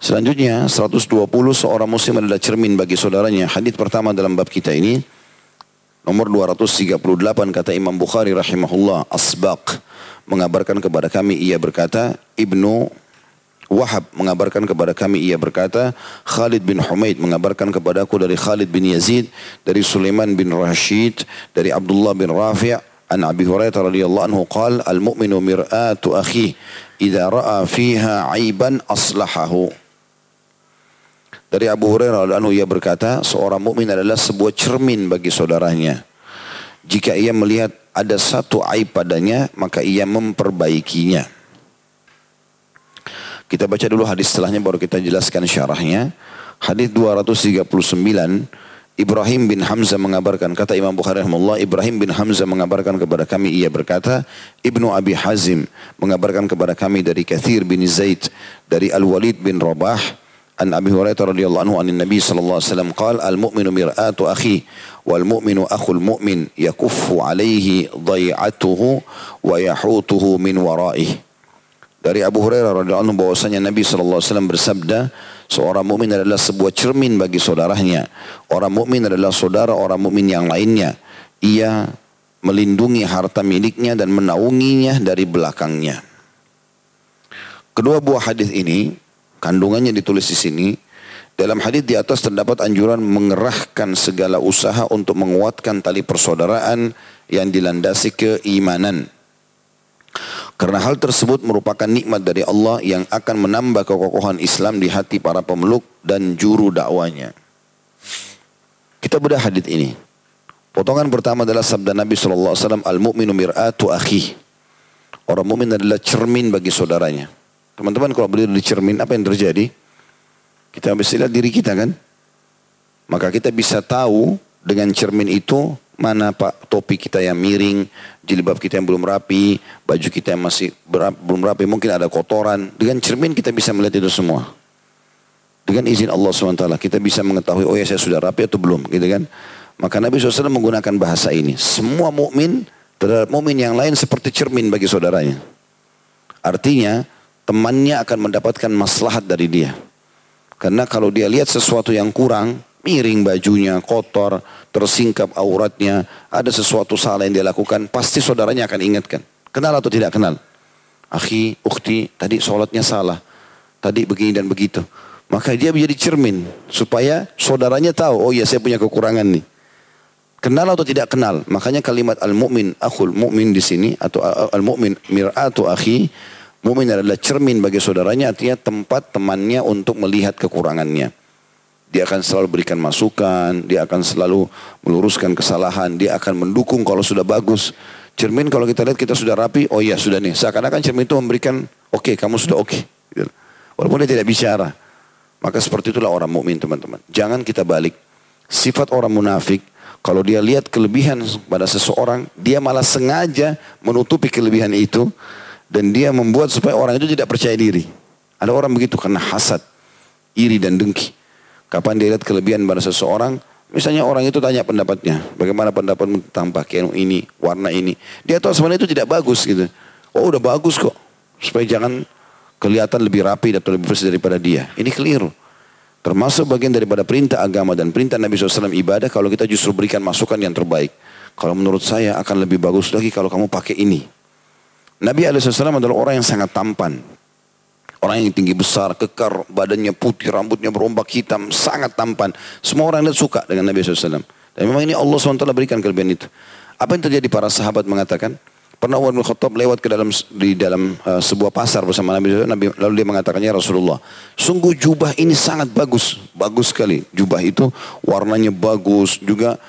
Selanjutnya, 120 seorang muslim adalah cermin bagi saudaranya. Hadis pertama dalam bab kita ini, nomor 238 kata Imam Bukhari rahimahullah, Asbaq mengabarkan kepada kami ia berkata, Ibnu Wahab mengabarkan kepada kami ia berkata Khalid bin Humaid mengabarkan kepadaku dari Khalid bin Yazid dari Sulaiman bin Rashid dari Abdullah bin Rafi' an Abi Hurairah radhiyallahu anhu qal al mu'minu mir'atu akhi idza ra'a fiha aiban aslahahu. Dari Abu Hurairah anhu ia berkata seorang mukmin adalah sebuah cermin bagi saudaranya. Jika ia melihat ada satu aib padanya maka ia memperbaikinya kita baca dulu hadis setelahnya baru kita jelaskan syarahnya. Hadis 239 Ibrahim bin Hamzah mengabarkan kata Imam Bukhari rahimahullah Ibrahim bin Hamzah mengabarkan kepada kami ia berkata Ibnu Abi Hazim mengabarkan kepada kami dari Kathir bin Zaid dari Al-Walid bin Rabah an Abi Hurairah radhiyallahu anhu anin Nabi sallallahu alaihi wasallam qala al mu'minu mir'atu akhi wal mu'minu akhul mu'min yakuffu alaihi dhai'atuhu wa yahutuhu min waraihi dari Abu Hurairah radhiyallahu anhu bahwasanya Nabi sallallahu alaihi wasallam bersabda, seorang mukmin adalah sebuah cermin bagi saudaranya. Orang mukmin adalah saudara orang mukmin yang lainnya. Ia melindungi harta miliknya dan menaunginya dari belakangnya. Kedua buah hadis ini, kandungannya ditulis di sini. Dalam hadis di atas terdapat anjuran mengerahkan segala usaha untuk menguatkan tali persaudaraan yang dilandasi keimanan karena hal tersebut merupakan nikmat dari Allah yang akan menambah kekokohan Islam di hati para pemeluk dan juru dakwanya. Kita bedah hadis ini. Potongan pertama adalah sabda Nabi SAW, Al-mu'minu mir'atu akhi. Orang mukmin adalah cermin bagi saudaranya. Teman-teman kalau berdiri di cermin, apa yang terjadi? Kita bisa lihat diri kita kan? Maka kita bisa tahu dengan cermin itu mana pak topi kita yang miring, jilbab kita yang belum rapi, baju kita yang masih berap, belum rapi, mungkin ada kotoran. Dengan cermin kita bisa melihat itu semua. Dengan izin Allah SWT kita bisa mengetahui oh ya saya sudah rapi atau belum gitu kan. Maka Nabi SAW menggunakan bahasa ini. Semua mukmin terhadap mukmin yang lain seperti cermin bagi saudaranya. Artinya temannya akan mendapatkan maslahat dari dia. Karena kalau dia lihat sesuatu yang kurang, miring bajunya, kotor, tersingkap auratnya, ada sesuatu salah yang dia lakukan, pasti saudaranya akan ingatkan. Kenal atau tidak kenal? Akhi, ukti, tadi sholatnya salah. Tadi begini dan begitu. Maka dia menjadi cermin supaya saudaranya tahu, oh ya saya punya kekurangan nih. Kenal atau tidak kenal? Makanya kalimat al-mu'min, akhul mu'min di sini atau al-mu'min mir'atu akhi, mu'min adalah cermin bagi saudaranya artinya tempat temannya untuk melihat kekurangannya. Dia akan selalu berikan masukan, dia akan selalu meluruskan kesalahan, dia akan mendukung kalau sudah bagus. Cermin kalau kita lihat kita sudah rapi, oh iya sudah nih. Seakan-akan cermin itu memberikan, oke okay, kamu sudah oke. Okay. Gitu. Walaupun dia tidak bicara. Maka seperti itulah orang mukmin teman-teman. Jangan kita balik. Sifat orang munafik, kalau dia lihat kelebihan pada seseorang, dia malah sengaja menutupi kelebihan itu. Dan dia membuat supaya orang itu tidak percaya diri. Ada orang begitu karena hasad, iri dan dengki. Kapan dia lihat kelebihan pada seseorang, misalnya orang itu tanya pendapatnya, bagaimana pendapatmu tentang pakaian ini, warna ini. Dia tahu sebenarnya itu tidak bagus gitu. Oh udah bagus kok, supaya jangan kelihatan lebih rapi atau lebih bersih daripada dia. Ini keliru. Termasuk bagian daripada perintah agama dan perintah Nabi SAW ibadah kalau kita justru berikan masukan yang terbaik. Kalau menurut saya akan lebih bagus lagi kalau kamu pakai ini. Nabi SAW adalah orang yang sangat tampan. Orang yang tinggi besar, kekar, badannya putih, rambutnya berombak hitam, sangat tampan. Semua orang lihat suka dengan Nabi SAW. Dan memang ini Allah SWT berikan kelebihan itu. Apa yang terjadi para sahabat mengatakan, pernah Umar bin Khattab lewat ke dalam di dalam uh, sebuah pasar bersama Nabi SAW, Nabi, lalu dia mengatakannya Rasulullah, sungguh jubah ini sangat bagus, bagus sekali. Jubah itu warnanya bagus, juga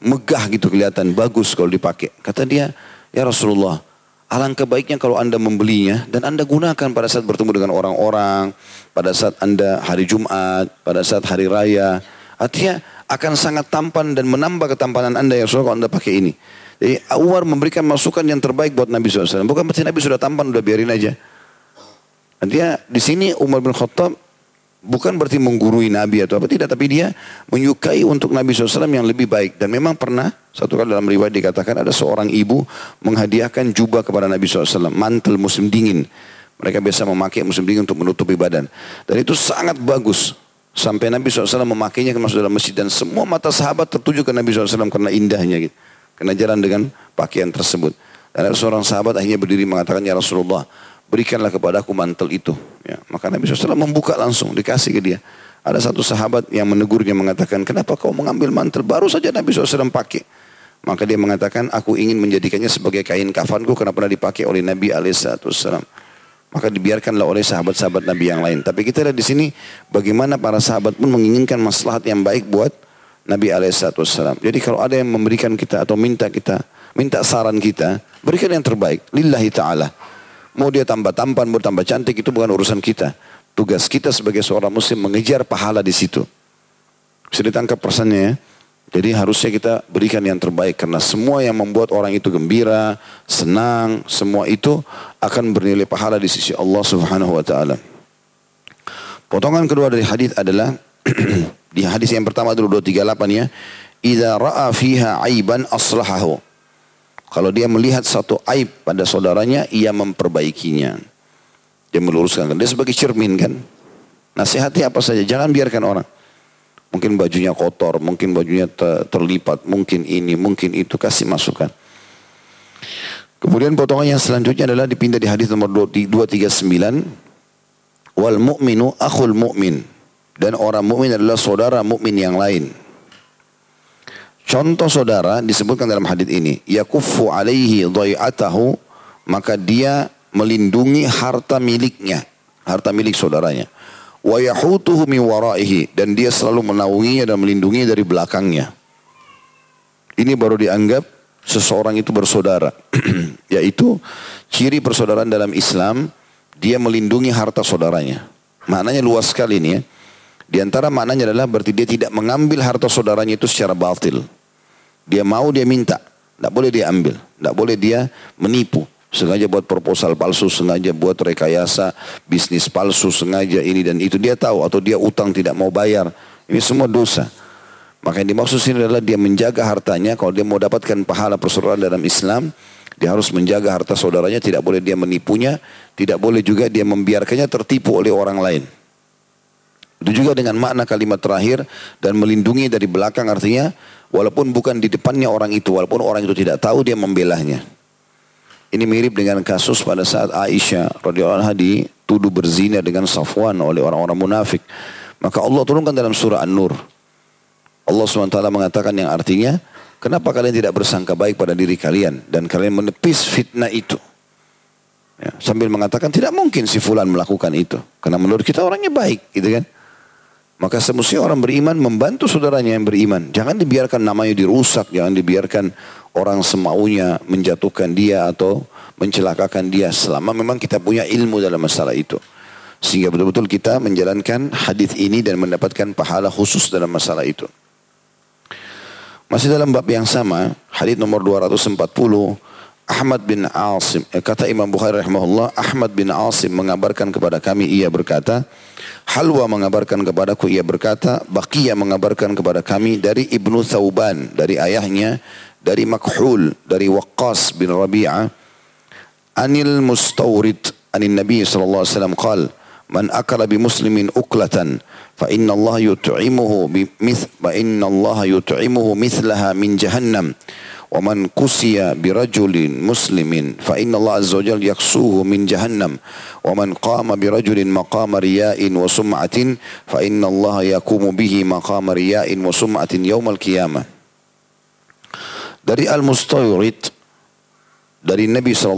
megah gitu kelihatan, bagus kalau dipakai. Kata dia, ya Rasulullah, Alangkah baiknya kalau Anda membelinya dan Anda gunakan pada saat bertemu dengan orang-orang, pada saat Anda hari Jumat, pada saat hari raya. Artinya akan sangat tampan dan menambah ketampanan Anda yang sudah kalau Anda pakai ini. Jadi Umar memberikan masukan yang terbaik buat Nabi SAW. Bukan berarti Nabi sudah tampan, udah biarin aja. Artinya di sini Umar bin Khattab Bukan berarti menggurui Nabi atau apa tidak, tapi dia menyukai untuk Nabi SAW yang lebih baik. Dan memang pernah satu kali dalam riwayat dikatakan ada seorang ibu menghadiahkan jubah kepada Nabi SAW, mantel musim dingin. Mereka biasa memakai musim dingin untuk menutupi badan. Dan itu sangat bagus. Sampai Nabi SAW memakainya masuk dalam masjid dan semua mata sahabat tertuju ke Nabi SAW karena indahnya gitu. Karena jalan dengan pakaian tersebut. Dan ada seorang sahabat akhirnya berdiri mengatakan, Ya Rasulullah, berikanlah kepadaku mantel itu. Ya, maka Nabi SAW membuka langsung, dikasih ke dia. Ada satu sahabat yang menegurnya mengatakan, kenapa kau mengambil mantel? Baru saja Nabi SAW pakai. Maka dia mengatakan, aku ingin menjadikannya sebagai kain kafanku karena pernah dipakai oleh Nabi SAW. Maka dibiarkanlah oleh sahabat-sahabat Nabi yang lain. Tapi kita lihat di sini bagaimana para sahabat pun menginginkan maslahat yang baik buat Nabi SAW. Jadi kalau ada yang memberikan kita atau minta kita, minta saran kita, berikan yang terbaik. Lillahi ta'ala. Mau dia tambah tampan, mau tambah cantik, itu bukan urusan kita. Tugas kita sebagai seorang muslim mengejar pahala di situ. Bisa ditangkap persannya ya. Jadi harusnya kita berikan yang terbaik karena semua yang membuat orang itu gembira, senang, semua itu akan bernilai pahala di sisi Allah Subhanahu wa taala. Potongan kedua dari hadis adalah [clears throat] di hadis yang pertama dulu 238 ya. Idza ra'a fiha aiban aslahahu. Kalau dia melihat satu aib pada saudaranya, ia memperbaikinya. Dia meluruskan. Dia sebagai cermin kan. Nasihati apa saja, jangan biarkan orang. Mungkin bajunya kotor, mungkin bajunya terlipat, mungkin ini, mungkin itu, kasih masukan. Kemudian potongan yang selanjutnya adalah dipindah di hadis nomor 239. Wal mu'minu akhul mu'min. Dan orang mukmin adalah saudara mukmin yang lain. Contoh saudara disebutkan dalam hadis ini, yakufu alaihi dhai'atahu, maka dia melindungi harta miliknya, harta milik saudaranya. Wa waraihi dan dia selalu menaunginya dan melindunginya dari belakangnya. Ini baru dianggap seseorang itu bersaudara. [clears throat] Yaitu ciri persaudaraan dalam Islam, dia melindungi harta saudaranya. Maknanya luas sekali ini ya. Di antara maknanya adalah berarti dia tidak mengambil harta saudaranya itu secara batil. Dia mau dia minta. Tidak boleh dia ambil. Tidak boleh dia menipu. Sengaja buat proposal palsu, sengaja buat rekayasa, bisnis palsu, sengaja ini dan itu. Dia tahu atau dia utang tidak mau bayar. Ini semua dosa. Maka yang dimaksud sini adalah dia menjaga hartanya. Kalau dia mau dapatkan pahala persaudaraan dalam Islam, dia harus menjaga harta saudaranya. Tidak boleh dia menipunya. Tidak boleh juga dia membiarkannya tertipu oleh orang lain. Itu juga dengan makna kalimat terakhir dan melindungi dari belakang artinya walaupun bukan di depannya orang itu, walaupun orang itu tidak tahu dia membelahnya. Ini mirip dengan kasus pada saat Aisyah radhiyallahu anha dituduh berzina dengan Safwan oleh orang-orang munafik. Maka Allah turunkan dalam surah An-Nur. Allah SWT mengatakan yang artinya, kenapa kalian tidak bersangka baik pada diri kalian dan kalian menepis fitnah itu? Ya, sambil mengatakan tidak mungkin si fulan melakukan itu. Karena menurut kita orangnya baik gitu kan. Maka semestinya orang beriman membantu saudaranya yang beriman. Jangan dibiarkan namanya dirusak, jangan dibiarkan orang semaunya menjatuhkan dia atau mencelakakan dia selama memang kita punya ilmu dalam masalah itu. Sehingga betul-betul kita menjalankan hadis ini dan mendapatkan pahala khusus dalam masalah itu. Masih dalam bab yang sama, hadis nomor 240, Ahmad bin Asim, eh, kata Imam Bukhari rahimahullah, Ahmad bin Asim mengabarkan kepada kami, ia berkata, Halwa mengabarkan kepadaku, ia berkata, Baqiyah mengabarkan kepada kami dari Ibnu Thauban, dari ayahnya, dari Makhul, dari Waqqas bin Rabi'ah, Anil Mustawrid, Anil Nabi wasallam qal, Man akala bi muslimin uklatan, fa inna Allah yut'imuhu mith, fa inna Allah yut'imuhu mithlaha min jahannam. ومن kusiya birajulin muslimin fa inna Allah azza wa jalla yaksuhu min jahannam wa qama birajulin maqama riya'in wa sum'atin fa inna Allah yakumu bihi maqama dari al-mustawrid dari Nabi saw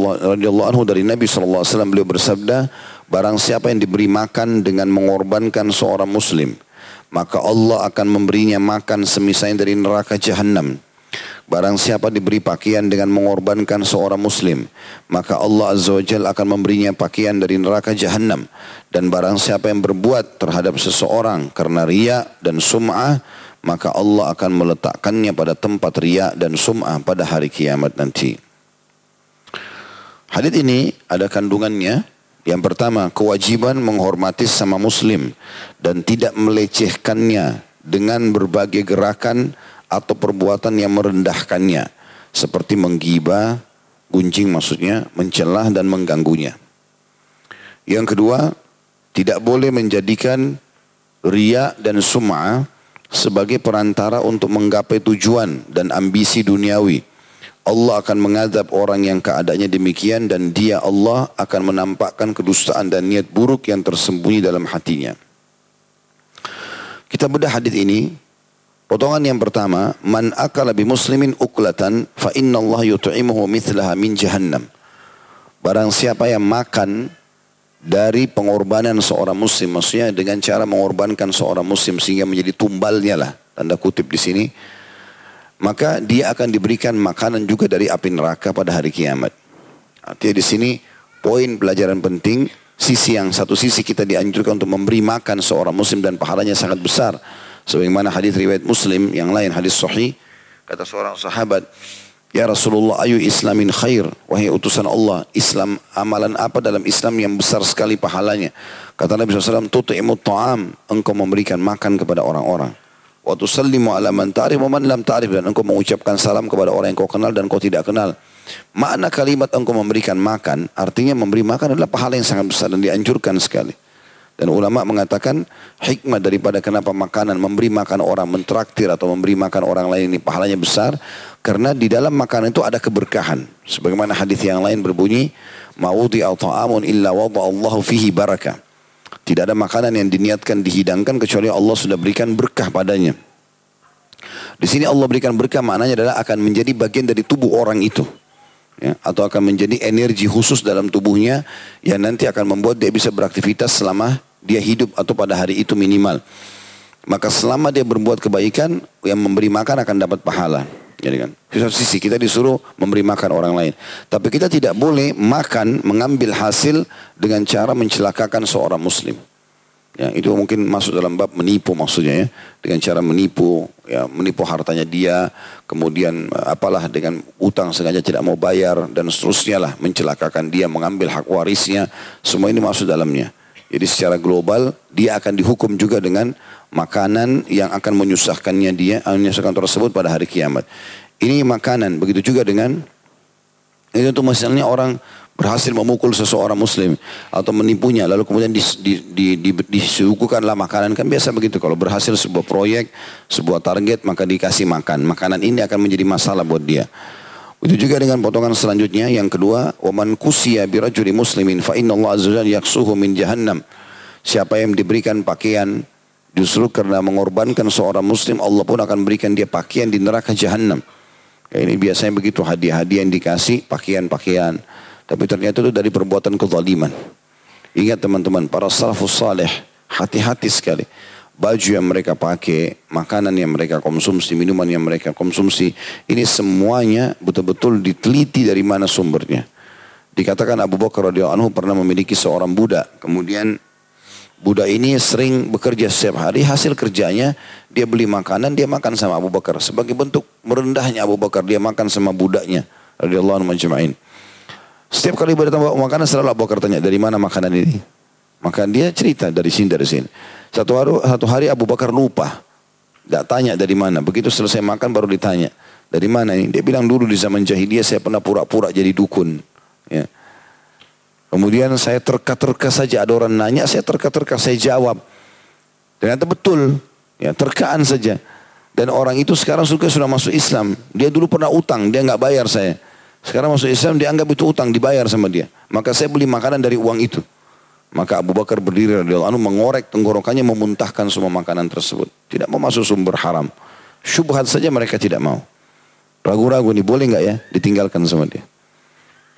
dari Nabi sallallahu beliau bersabda barang siapa yang diberi makan dengan mengorbankan seorang muslim maka Allah akan memberinya makan semisalnya dari neraka jahanam Barang siapa diberi pakaian dengan mengorbankan seorang muslim, maka Allah Azza wa Jal akan memberinya pakaian dari neraka jahanam. Dan barang siapa yang berbuat terhadap seseorang karena ria dan sum'ah, maka Allah akan meletakkannya pada tempat ria dan sum'ah pada hari kiamat nanti. Hadith ini ada kandungannya. Yang pertama, kewajiban menghormati sama muslim dan tidak melecehkannya dengan berbagai gerakan atau perbuatan yang merendahkannya seperti menggibah, gunjing maksudnya, mencelah dan mengganggunya. Yang kedua, tidak boleh menjadikan ria dan sum'ah sebagai perantara untuk menggapai tujuan dan ambisi duniawi Allah akan mengadab orang yang keadaannya demikian dan dia Allah akan menampakkan kedustaan dan niat buruk yang tersembunyi dalam hatinya. Kita bedah hadis ini. Potongan yang pertama, man akala bi muslimin uklatan fa inna Allah yut'imuhu mithlaha min jahannam. Barang siapa yang makan dari pengorbanan seorang muslim, maksudnya dengan cara mengorbankan seorang muslim sehingga menjadi tumbalnya lah, tanda kutip di sini, maka dia akan diberikan makanan juga dari api neraka pada hari kiamat. Artinya di sini poin pelajaran penting sisi yang satu sisi kita dianjurkan untuk memberi makan seorang muslim dan pahalanya sangat besar. Sebagaimana hadis riwayat Muslim yang lain hadis sahih kata seorang sahabat, "Ya Rasulullah, ayu islamin khair?" Wahai utusan Allah, Islam amalan apa dalam Islam yang besar sekali pahalanya? Kata Nabi SAW, "Tut'imu ta'am." Engkau memberikan makan kepada orang-orang. Wa tusallimu ala man ta'rif wa man lam ta'rif dan engkau mengucapkan salam kepada orang yang kau kenal dan kau tidak kenal. Makna kalimat engkau memberikan makan, artinya memberi makan adalah pahala yang sangat besar dan dianjurkan sekali. Dan ulama mengatakan hikmah daripada kenapa makanan memberi makan orang mentraktir atau memberi makan orang lain ini pahalanya besar karena di dalam makanan itu ada keberkahan. Sebagaimana hadis yang lain berbunyi, "Ma'udi ta'amun illa Allahu fihi barakah." Tidak ada makanan yang diniatkan dihidangkan kecuali Allah sudah berikan berkah padanya. Di sini Allah berikan berkah maknanya adalah akan menjadi bagian dari tubuh orang itu ya, atau akan menjadi energi khusus dalam tubuhnya yang nanti akan membuat dia bisa beraktivitas selama dia hidup atau pada hari itu minimal. Maka selama dia berbuat kebaikan, yang memberi makan akan dapat pahala. Jadi kan, di satu sisi kita disuruh memberi makan orang lain. Tapi kita tidak boleh makan, mengambil hasil dengan cara mencelakakan seorang muslim. Ya, itu mungkin masuk dalam bab menipu maksudnya ya. Dengan cara menipu, ya, menipu hartanya dia, kemudian eh, apalah dengan utang sengaja tidak mau bayar dan seterusnya lah mencelakakan dia, mengambil hak warisnya, semua ini masuk dalamnya. Jadi secara global dia akan dihukum juga dengan makanan yang akan menyusahkannya dia, eh, menyusahkan tersebut pada hari kiamat. Ini makanan, begitu juga dengan itu tuh misalnya orang berhasil memukul seseorang muslim atau menipunya lalu kemudian dis, di, di, di, disuguhkanlah makanan. Kan biasa begitu kalau berhasil sebuah proyek sebuah target maka dikasih makan. Makanan ini akan menjadi masalah buat dia. Itu juga dengan potongan selanjutnya. Yang kedua waman kusiya birajuli muslimin fa Allah azza yaksuhu min jahannam. Siapa yang diberikan pakaian justru karena mengorbankan seorang muslim Allah pun akan berikan dia pakaian di neraka jahannam. Ini biasanya begitu hadiah-hadiah yang dikasih pakaian-pakaian tapi ternyata itu dari perbuatan kezaliman. Ingat teman-teman, para salafus saleh hati-hati sekali. Baju yang mereka pakai, makanan yang mereka konsumsi, minuman yang mereka konsumsi, ini semuanya betul-betul diteliti dari mana sumbernya. Dikatakan Abu Bakar radhiyallahu anhu pernah memiliki seorang budak. Kemudian budak ini sering bekerja setiap hari. Hasil kerjanya dia beli makanan, dia makan sama Abu Bakar. Sebagai bentuk merendahnya Abu Bakar, dia makan sama budaknya. Radhiyallahu anhu majma'in. Setiap kali berdatang bawa makanan selalu Abu Bakar tanya, dari mana makanan ini? Maka dia cerita dari sini, dari sini. Satu hari, satu hari Abu Bakar lupa. Tidak tanya dari mana. Begitu selesai makan baru ditanya. Dari mana ini? Dia bilang dulu di zaman jahiliyah saya pernah pura-pura jadi dukun. Ya. Kemudian saya terka-terka saja ada orang nanya, saya terka-terka saya jawab. Ternyata betul, ya terkaan saja. Dan orang itu sekarang suka sudah masuk Islam. Dia dulu pernah utang, dia nggak bayar saya. Sekarang masuk Islam dianggap itu utang dibayar sama dia. Maka saya beli makanan dari uang itu. Maka Abu Bakar berdiri radhiyallahu anhu mengorek tenggorokannya memuntahkan semua makanan tersebut. Tidak mau masuk sumber haram. Syubhat saja mereka tidak mau. Ragu-ragu ini boleh nggak ya ditinggalkan sama dia.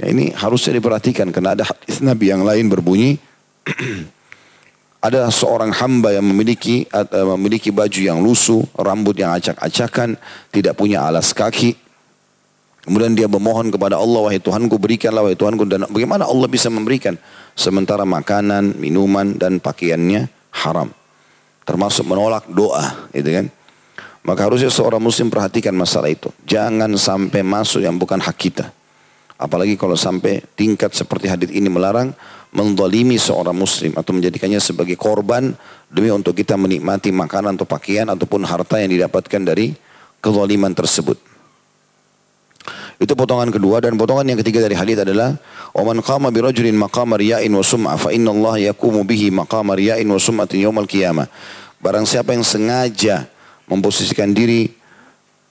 Ya, ini harusnya diperhatikan karena ada hadis Nabi yang lain berbunyi [clears throat] ada seorang hamba yang memiliki uh, memiliki baju yang lusuh, rambut yang acak-acakan, tidak punya alas kaki, Kemudian dia memohon kepada Allah, wahai Tuhanku berikanlah, wahai Tuhanku. Dan bagaimana Allah bisa memberikan? Sementara makanan, minuman, dan pakaiannya haram. Termasuk menolak doa, gitu kan. Maka harusnya seorang muslim perhatikan masalah itu. Jangan sampai masuk yang bukan hak kita. Apalagi kalau sampai tingkat seperti hadis ini melarang mendolimi seorang muslim atau menjadikannya sebagai korban demi untuk kita menikmati makanan atau pakaian ataupun harta yang didapatkan dari kezaliman tersebut. Itu potongan kedua dan potongan yang ketiga dari hadis adalah "Waman qama bi rajulin maqama riya'in wa sum'a fa inna Allah yaqumu bihi maqama riya'in wa sum'atin yaumal qiyamah." Barang siapa yang sengaja memposisikan diri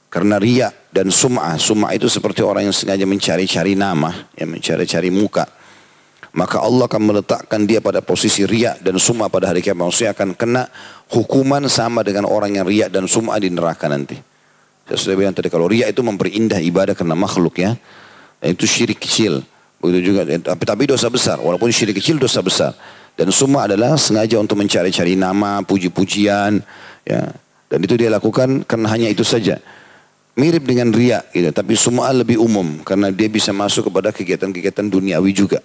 karena riya dan sum'ah. Sum'ah itu seperti orang yang sengaja mencari-cari nama, yang mencari-cari muka. Maka Allah akan meletakkan dia pada posisi riak dan sum'ah pada hari kiamat. Maksudnya akan kena hukuman sama dengan orang yang riak dan sum'ah di neraka nanti. Saya sudah bilang tadi kalau riak itu memperindah ibadah karena makhluk ya. Itu syirik kecil. Begitu juga tapi tapi dosa besar. Walaupun syirik kecil dosa besar. Dan sum'ah adalah sengaja untuk mencari-cari nama, puji-pujian, ya. Dan itu dia lakukan karena hanya itu saja mirip dengan ria gitu. Tapi semua lebih umum karena dia bisa masuk kepada kegiatan-kegiatan duniawi juga.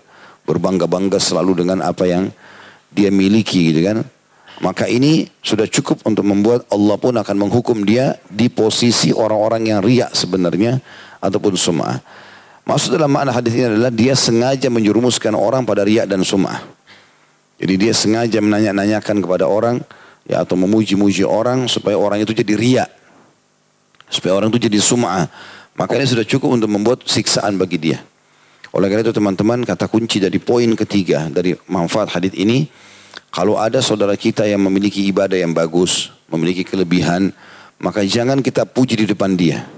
Berbangga-bangga selalu dengan apa yang dia miliki gitu kan. Maka ini sudah cukup untuk membuat Allah pun akan menghukum dia di posisi orang-orang yang ria sebenarnya ataupun sum'ah. Maksud dalam makna hadis ini adalah dia sengaja menjerumuskan orang pada ria dan sum'ah. Jadi dia sengaja menanya-nanyakan kepada orang ya atau memuji-muji orang supaya orang itu jadi riak Supaya orang itu jadi sum'ah. Maka ini sudah cukup untuk membuat siksaan bagi dia. Oleh karena itu teman-teman kata kunci dari poin ketiga dari manfaat hadis ini. Kalau ada saudara kita yang memiliki ibadah yang bagus, memiliki kelebihan, maka jangan kita puji di depan dia.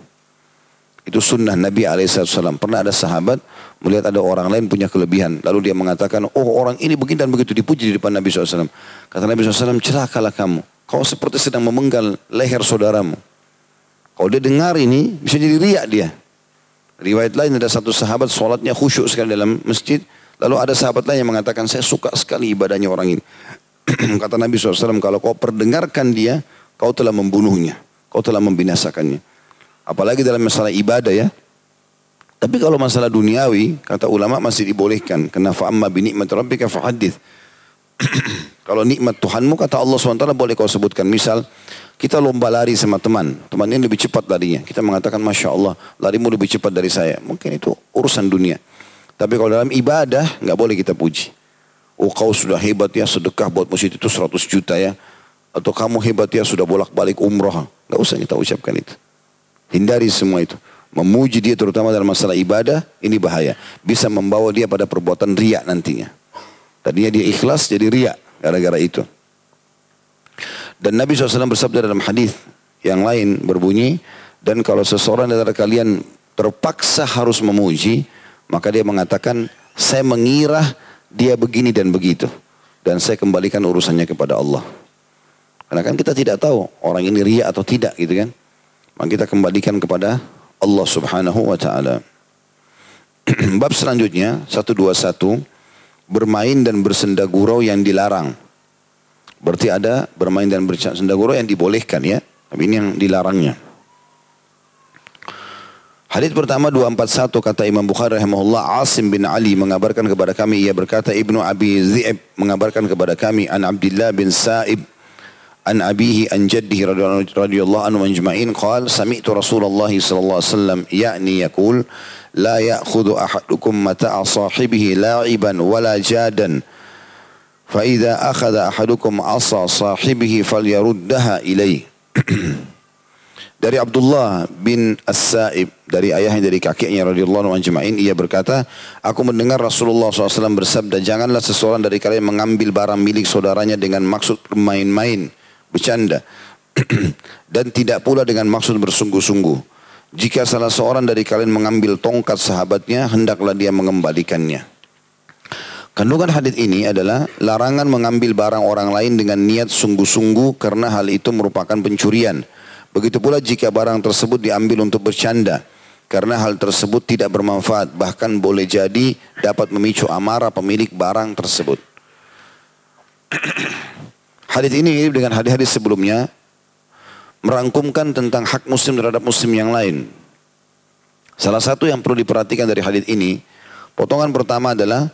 Itu sunnah Nabi SAW. Pernah ada sahabat melihat ada orang lain punya kelebihan. Lalu dia mengatakan, oh orang ini begini dan begitu dipuji di depan Nabi SAW. Kata Nabi SAW, celakalah kamu. Kau seperti sedang memenggal leher saudaramu. Kalau dia dengar ini, bisa jadi riak dia. Riwayat lain ada satu sahabat sholatnya khusyuk sekali dalam masjid. Lalu ada sahabat lain yang mengatakan, saya suka sekali ibadahnya orang ini. [clears throat] Kata Nabi SAW, kalau kau perdengarkan dia, kau telah membunuhnya. Kau telah membinasakannya. Apalagi dalam masalah ibadah ya. Tapi kalau masalah duniawi, kata ulama masih dibolehkan. Kena fa'amma binikmat rabbika fa'adith. [clears throat] kalau nikmat Tuhanmu, kata Allah SWT boleh kau sebutkan. Misal, kita lomba lari sama teman, teman ini lebih cepat larinya. Kita mengatakan Masya Allah, larimu lebih cepat dari saya. Mungkin itu urusan dunia. Tapi kalau dalam ibadah, nggak boleh kita puji. Oh kau sudah hebat ya, sedekah buat masjid itu 100 juta ya. Atau kamu hebat ya, sudah bolak-balik umroh. Nggak usah kita ucapkan itu. Hindari semua itu. Memuji dia terutama dalam masalah ibadah, ini bahaya. Bisa membawa dia pada perbuatan riak nantinya. Tadinya dia ikhlas jadi riak gara-gara itu. Dan Nabi SAW bersabda dalam hadis yang lain berbunyi, dan kalau seseorang dari kalian terpaksa harus memuji, maka dia mengatakan, saya mengira dia begini dan begitu. Dan saya kembalikan urusannya kepada Allah. Karena kan kita tidak tahu orang ini ria atau tidak gitu kan. Maka kita kembalikan kepada Allah subhanahu wa ta'ala. [clears throat] Bab selanjutnya, 121, bermain dan bersenda gurau yang dilarang. Berarti ada bermain dan bercanda gurau yang dibolehkan ya. Tapi ini yang dilarangnya. Hadis pertama 241 kata Imam Bukhari rahimahullah Asim bin Ali mengabarkan kepada kami ia berkata Ibnu Abi Zaid mengabarkan kepada kami an Abdullah bin Sa'ib an abihi an jaddihi radhiyallahu anhu ajma'in qala sami'tu Rasulullah sallallahu alaihi wasallam ya'ni yaqul la ya'khudhu ahadukum mata'a sahibihi la'iban wala jadan. Fa idza akhadha ahadukum 'asa sahibihi falyaruddaha ilayhi. [clears throat] dari Abdullah bin As-Sa'ib dari ayahnya dari kakeknya radhiyallahu anhu ia berkata aku mendengar Rasulullah SAW bersabda janganlah seseorang dari kalian mengambil barang milik saudaranya dengan maksud main-main bercanda [clears throat] dan tidak pula dengan maksud bersungguh-sungguh jika salah seorang dari kalian mengambil tongkat sahabatnya hendaklah dia mengembalikannya Kandungan hadis ini adalah larangan mengambil barang orang lain dengan niat sungguh-sungguh karena hal itu merupakan pencurian. Begitu pula jika barang tersebut diambil untuk bercanda karena hal tersebut tidak bermanfaat bahkan boleh jadi dapat memicu amarah pemilik barang tersebut. [clears throat] hadis ini dengan hadis-hadis sebelumnya merangkumkan tentang hak muslim terhadap muslim yang lain. Salah satu yang perlu diperhatikan dari hadis ini, potongan pertama adalah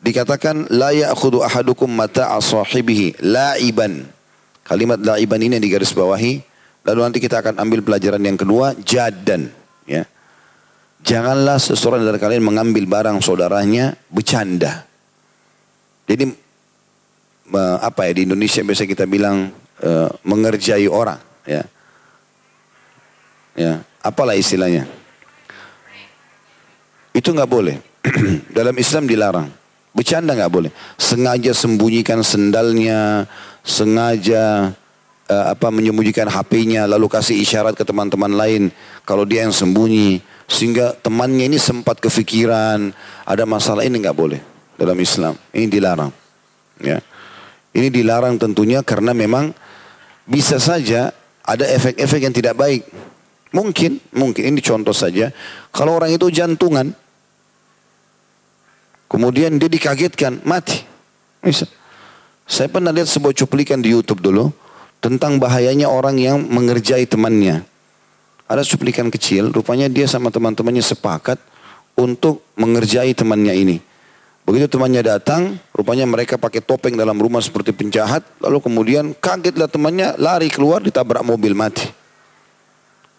dikatakan la ya'khudhu ahadukum mata'a sahibihi la'iban. Kalimat la'iban ini yang digaris bawahi. Lalu nanti kita akan ambil pelajaran yang kedua, jadan. Ya. Janganlah seseorang dari kalian mengambil barang saudaranya bercanda. Jadi apa ya di Indonesia biasa kita bilang uh, mengerjai orang. Ya. Ya, apalah istilahnya? Itu nggak boleh. [clears throat] Dalam Islam dilarang. Bercanda nggak boleh. Sengaja sembunyikan sendalnya, sengaja uh, apa menyembunyikan HP-nya lalu kasih isyarat ke teman-teman lain. Kalau dia yang sembunyi sehingga temannya ini sempat kefikiran ada masalah ini nggak boleh dalam Islam. Ini dilarang ya. Ini dilarang tentunya karena memang bisa saja ada efek-efek yang tidak baik. Mungkin mungkin ini contoh saja. Kalau orang itu jantungan kemudian dia dikagetkan mati. Bisa saya pernah lihat sebuah cuplikan di YouTube dulu tentang bahayanya orang yang mengerjai temannya. Ada cuplikan kecil, rupanya dia sama teman-temannya sepakat untuk mengerjai temannya ini. Begitu temannya datang, rupanya mereka pakai topeng dalam rumah seperti penjahat, lalu kemudian kagetlah temannya lari keluar ditabrak mobil mati.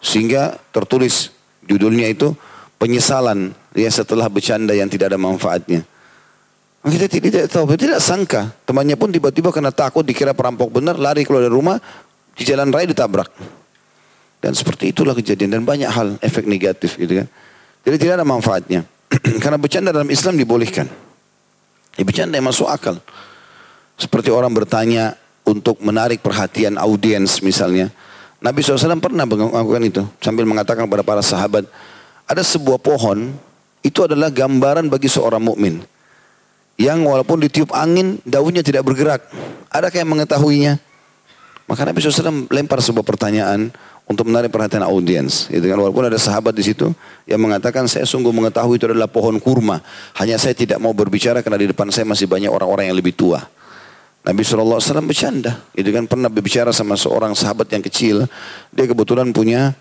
Sehingga tertulis judulnya itu penyesalan ya setelah bercanda yang tidak ada manfaatnya. Kita tidak tahu, tidak sangka. Temannya pun tiba-tiba karena takut dikira perampok benar, lari keluar dari rumah, di jalan raya ditabrak. Dan seperti itulah kejadian dan banyak hal efek negatif gitu kan. Jadi tidak ada manfaatnya. [clears throat] karena bercanda dalam Islam dibolehkan. Ya, bercanda yang masuk akal. Seperti orang bertanya untuk menarik perhatian audiens misalnya. Nabi SAW pernah melakukan itu sambil mengatakan kepada para sahabat, ada sebuah pohon itu adalah gambaran bagi seorang mukmin yang walaupun ditiup angin daunnya tidak bergerak. Adakah yang mengetahuinya? Maka Nabi SAW lempar sebuah pertanyaan untuk menarik perhatian audiens. Itu kan walaupun ada sahabat di situ yang mengatakan saya sungguh mengetahui itu adalah pohon kurma. Hanya saya tidak mau berbicara karena di depan saya masih banyak orang-orang yang lebih tua. Nabi SAW bercanda. Itu kan pernah berbicara sama seorang sahabat yang kecil. Dia kebetulan punya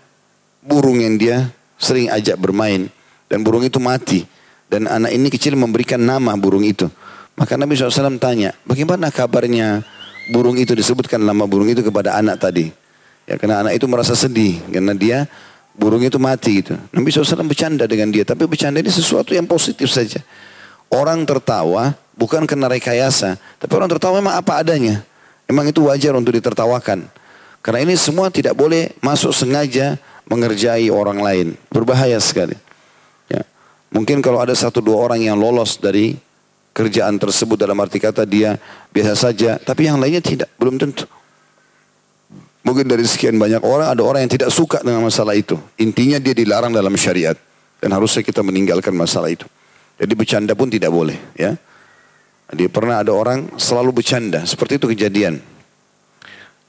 burung yang dia sering ajak bermain. Dan burung itu mati. Dan anak ini kecil memberikan nama burung itu. Maka Nabi SAW tanya, bagaimana kabarnya burung itu disebutkan nama burung itu kepada anak tadi. Ya karena anak itu merasa sedih karena dia burung itu mati gitu. Nabi SAW bercanda dengan dia, tapi bercanda ini sesuatu yang positif saja. Orang tertawa bukan karena rekayasa, tapi orang tertawa memang apa adanya. Memang itu wajar untuk ditertawakan. Karena ini semua tidak boleh masuk sengaja mengerjai orang lain. Berbahaya sekali. Mungkin kalau ada satu dua orang yang lolos dari kerjaan tersebut dalam arti kata dia biasa saja, tapi yang lainnya tidak, belum tentu. Mungkin dari sekian banyak orang ada orang yang tidak suka dengan masalah itu. Intinya dia dilarang dalam syariat dan harusnya kita meninggalkan masalah itu. Jadi bercanda pun tidak boleh, ya. Dia pernah ada orang selalu bercanda, seperti itu kejadian.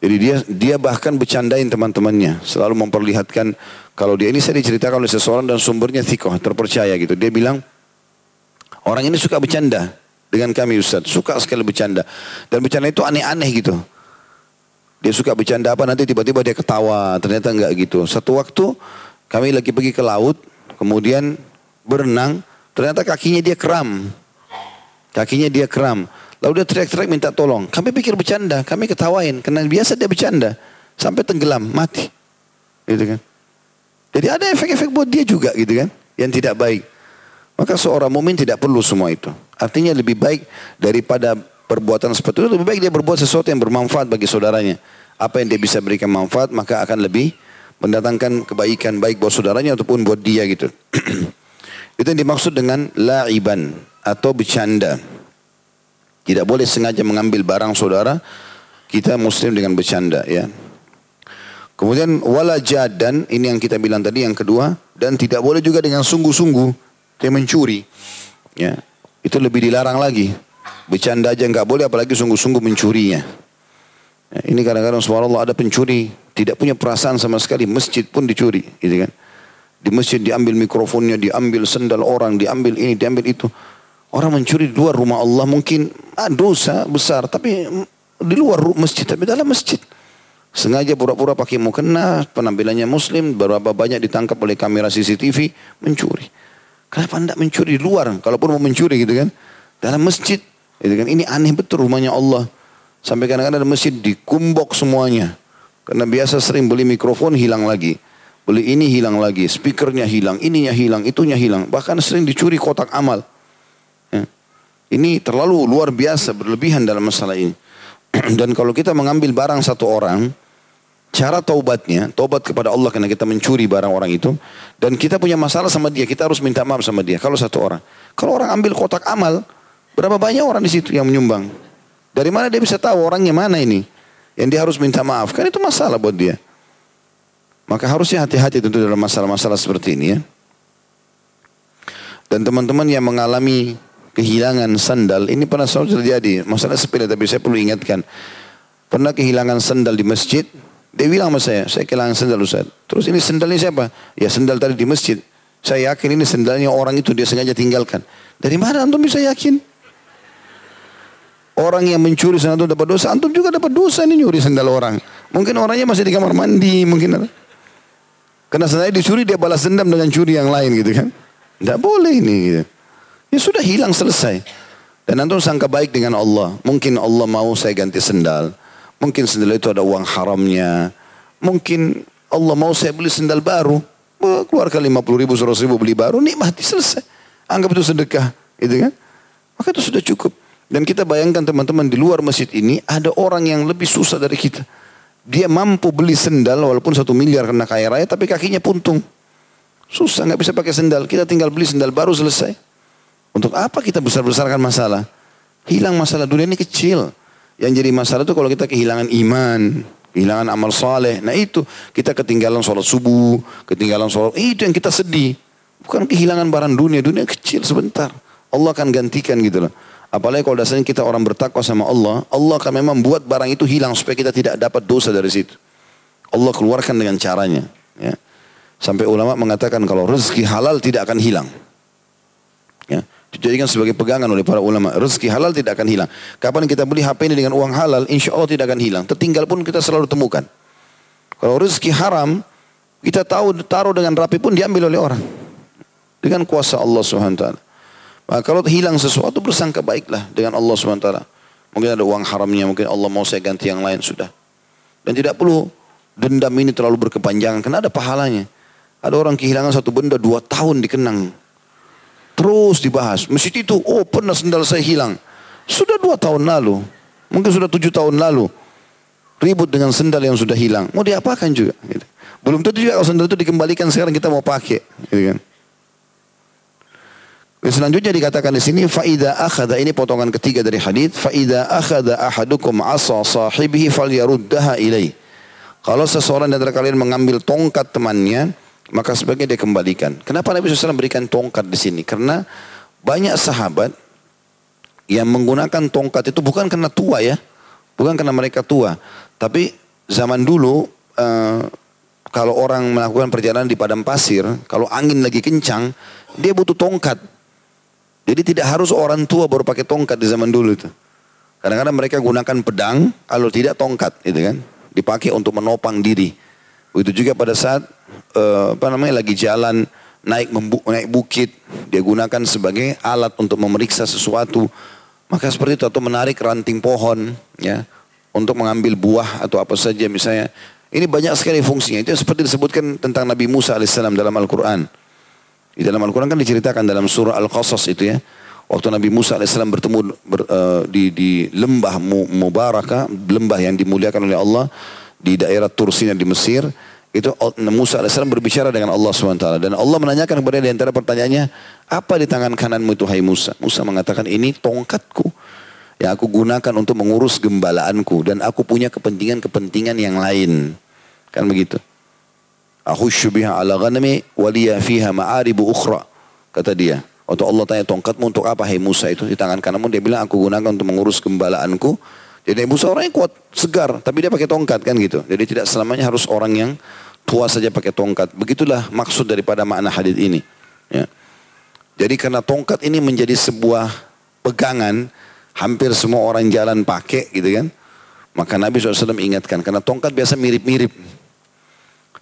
Jadi dia dia bahkan bercandain teman-temannya, selalu memperlihatkan kalau dia ini saya diceritakan oleh seseorang dan sumbernya thikoh, terpercaya gitu. Dia bilang orang ini suka bercanda dengan kami Ustaz, suka sekali bercanda dan bercanda itu aneh-aneh gitu. Dia suka bercanda apa nanti tiba-tiba dia ketawa, ternyata enggak gitu. Satu waktu kami lagi pergi ke laut, kemudian berenang, ternyata kakinya dia kram. Kakinya dia kram. Lalu dia teriak-teriak minta tolong. Kami pikir bercanda, kami ketawain. Karena biasa dia bercanda. Sampai tenggelam, mati. Gitu kan. Jadi ada efek-efek buat dia juga gitu kan. Yang tidak baik. Maka seorang mumin tidak perlu semua itu. Artinya lebih baik daripada perbuatan seperti itu. Lebih baik dia berbuat sesuatu yang bermanfaat bagi saudaranya. Apa yang dia bisa berikan manfaat maka akan lebih mendatangkan kebaikan baik buat saudaranya ataupun buat dia gitu. [clears throat] itu yang dimaksud dengan la'iban atau bercanda. Tidak boleh sengaja mengambil barang saudara kita muslim dengan bercanda ya. Kemudian wala jadan ini yang kita bilang tadi yang kedua dan tidak boleh juga dengan sungguh-sungguh dia mencuri. Ya. Itu lebih dilarang lagi. Bercanda aja nggak boleh apalagi sungguh-sungguh mencurinya. Ya, ini kadang-kadang subhanallah ada pencuri tidak punya perasaan sama sekali masjid pun dicuri gitu kan. Di masjid diambil mikrofonnya, diambil sendal orang, diambil ini, diambil itu. Orang mencuri di luar rumah Allah mungkin ah, dosa besar, tapi di luar masjid, tapi dalam masjid. Sengaja pura-pura pakai mukena, penampilannya muslim, berapa banyak ditangkap oleh kamera CCTV, mencuri. Kenapa anda mencuri di luar? Kalaupun mau mencuri gitu kan. Dalam masjid. Gitu kan. Ini aneh betul rumahnya Allah. Sampai kadang-kadang ada masjid dikumbok semuanya. Karena biasa sering beli mikrofon hilang lagi. Beli ini hilang lagi. Speakernya hilang. Ininya hilang. Itunya hilang. Bahkan sering dicuri kotak amal. Ini terlalu luar biasa berlebihan dalam masalah ini. [clears throat] Dan kalau kita mengambil barang satu orang, cara taubatnya, taubat kepada Allah karena kita mencuri barang orang itu, dan kita punya masalah sama dia, kita harus minta maaf sama dia. Kalau satu orang, kalau orang ambil kotak amal, berapa banyak orang di situ yang menyumbang? Dari mana dia bisa tahu orangnya mana ini? yang dia harus minta maaf. Kan itu masalah buat dia. Maka harusnya hati-hati tentu dalam masalah-masalah seperti ini ya. Dan teman-teman yang mengalami kehilangan sandal, ini pernah selalu terjadi. Masalah sepele tapi saya perlu ingatkan. Pernah kehilangan sandal di masjid, dia bilang sama saya, saya kehilangan sandal Ustaz. Terus ini sandalnya siapa? Ya sandal tadi di masjid. Saya yakin ini sendalnya orang itu dia sengaja tinggalkan. Dari mana antum bisa yakin? Orang yang mencuri sandal itu dapat dosa, antum juga dapat dosa ini nyuri sandal orang. Mungkin orangnya masih di kamar mandi, mungkin. Karena sendalnya dicuri dia balas dendam dengan curi yang lain gitu kan. Tidak boleh ini gitu. Ya sudah hilang selesai. Dan antum sangka baik dengan Allah. Mungkin Allah mau saya ganti sendal. Mungkin sendal itu ada uang haramnya. Mungkin Allah mau saya beli sendal baru keluarkan 50 ribu, 100 ribu beli baru, nikmati selesai. Anggap itu sedekah, gitu kan? Maka itu sudah cukup. Dan kita bayangkan teman-teman di luar masjid ini ada orang yang lebih susah dari kita. Dia mampu beli sendal walaupun satu miliar karena kaya raya tapi kakinya puntung. Susah nggak bisa pakai sendal. Kita tinggal beli sendal baru selesai. Untuk apa kita besar-besarkan masalah? Hilang masalah dunia ini kecil. Yang jadi masalah itu kalau kita kehilangan iman, kehilangan amal saleh. Nah itu kita ketinggalan sholat subuh, ketinggalan sholat. Itu yang kita sedih. Bukan kehilangan barang dunia, dunia kecil sebentar. Allah akan gantikan gitu loh. Apalagi kalau dasarnya kita orang bertakwa sama Allah, Allah akan memang buat barang itu hilang supaya kita tidak dapat dosa dari situ. Allah keluarkan dengan caranya. Ya. Sampai ulama mengatakan kalau rezeki halal tidak akan hilang. Ya dijadikan sebagai pegangan oleh para ulama. Rezeki halal tidak akan hilang. Kapan kita beli HP ini dengan uang halal, insya Allah tidak akan hilang. Tertinggal pun kita selalu temukan. Kalau rezeki haram, kita tahu taruh dengan rapi pun diambil oleh orang. Dengan kuasa Allah SWT. Maka kalau hilang sesuatu bersangka baiklah dengan Allah SWT. Mungkin ada uang haramnya, mungkin Allah mau saya ganti yang lain sudah. Dan tidak perlu dendam ini terlalu berkepanjangan, karena ada pahalanya. Ada orang kehilangan satu benda dua tahun dikenang. Terus dibahas. Masjid itu, oh pernah sendal saya hilang. Sudah dua tahun lalu. Mungkin sudah tujuh tahun lalu. Ribut dengan sendal yang sudah hilang. Mau diapakan juga. Gitu. Belum tentu juga kalau sendal itu dikembalikan sekarang kita mau pakai. Gitu kan. Selanjutnya dikatakan di sini faida akhada ini potongan ketiga dari hadis faida akhada ahadukum asa sahibihi falyaruddaha ilai. Kalau seseorang dari kalian mengambil tongkat temannya, maka sebaiknya dia kembalikan. Kenapa Nabi SAW berikan tongkat di sini? Karena banyak sahabat yang menggunakan tongkat itu bukan karena tua ya, bukan karena mereka tua, tapi zaman dulu uh, kalau orang melakukan perjalanan di padang pasir, kalau angin lagi kencang, dia butuh tongkat. Jadi tidak harus orang tua baru pakai tongkat di zaman dulu itu. Kadang-kadang mereka gunakan pedang, kalau tidak tongkat, gitu kan, dipakai untuk menopang diri. Begitu juga pada saat uh, apa namanya lagi jalan naik membu naik bukit, dia gunakan sebagai alat untuk memeriksa sesuatu. Maka seperti itu atau menarik ranting pohon ya untuk mengambil buah atau apa saja misalnya. Ini banyak sekali fungsinya. Itu seperti disebutkan tentang Nabi Musa alaihissalam dalam Al-Quran. Di dalam Al-Quran kan diceritakan dalam surah Al-Qasas itu ya. Waktu Nabi Musa alaihissalam bertemu ber, uh, di, di lembah Mubarakah, lembah yang dimuliakan oleh Allah di daerah Tursina di Mesir, itu Musa AS berbicara dengan Allah SWT. Dan Allah menanyakan kepada dia antara pertanyaannya, apa di tangan kananmu itu hai Musa? Musa mengatakan, ini tongkatku yang aku gunakan untuk mengurus gembalaanku. Dan aku punya kepentingan-kepentingan yang lain. Kan begitu. Aku syubiha ala ghanami waliya fiha ma'aribu ukhra. Kata dia. Waktu Allah tanya tongkatmu untuk apa hai Musa itu di tangan kananmu dia bilang aku gunakan untuk mengurus gembalaanku jadi Musa orangnya kuat, segar, tapi dia pakai tongkat kan gitu. Jadi tidak selamanya harus orang yang tua saja pakai tongkat. Begitulah maksud daripada makna hadis ini. Ya. Jadi karena tongkat ini menjadi sebuah pegangan, hampir semua orang jalan pakai gitu kan. Maka Nabi SAW ingatkan, karena tongkat biasa mirip-mirip.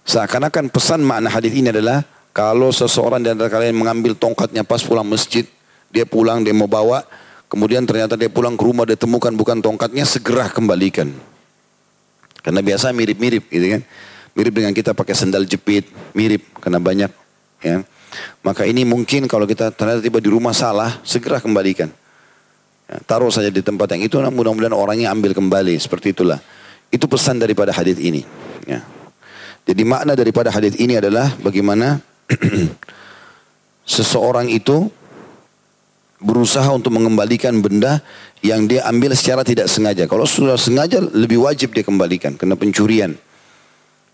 Seakan-akan pesan makna hadis ini adalah, kalau seseorang di antara kalian mengambil tongkatnya pas pulang masjid, dia pulang, dia mau bawa, Kemudian ternyata dia pulang ke rumah dia temukan bukan tongkatnya segera kembalikan. Karena biasa mirip-mirip gitu kan. Mirip dengan kita pakai sendal jepit, mirip karena banyak ya. Maka ini mungkin kalau kita ternyata tiba di rumah salah, segera kembalikan. Ya, taruh saja di tempat yang itu, mudah-mudahan orangnya ambil kembali. Seperti itulah. Itu pesan daripada hadis ini. Ya. Jadi makna daripada hadis ini adalah bagaimana [clears throat] seseorang itu berusaha untuk mengembalikan benda yang dia ambil secara tidak sengaja. Kalau sudah sengaja lebih wajib dia kembalikan kena pencurian.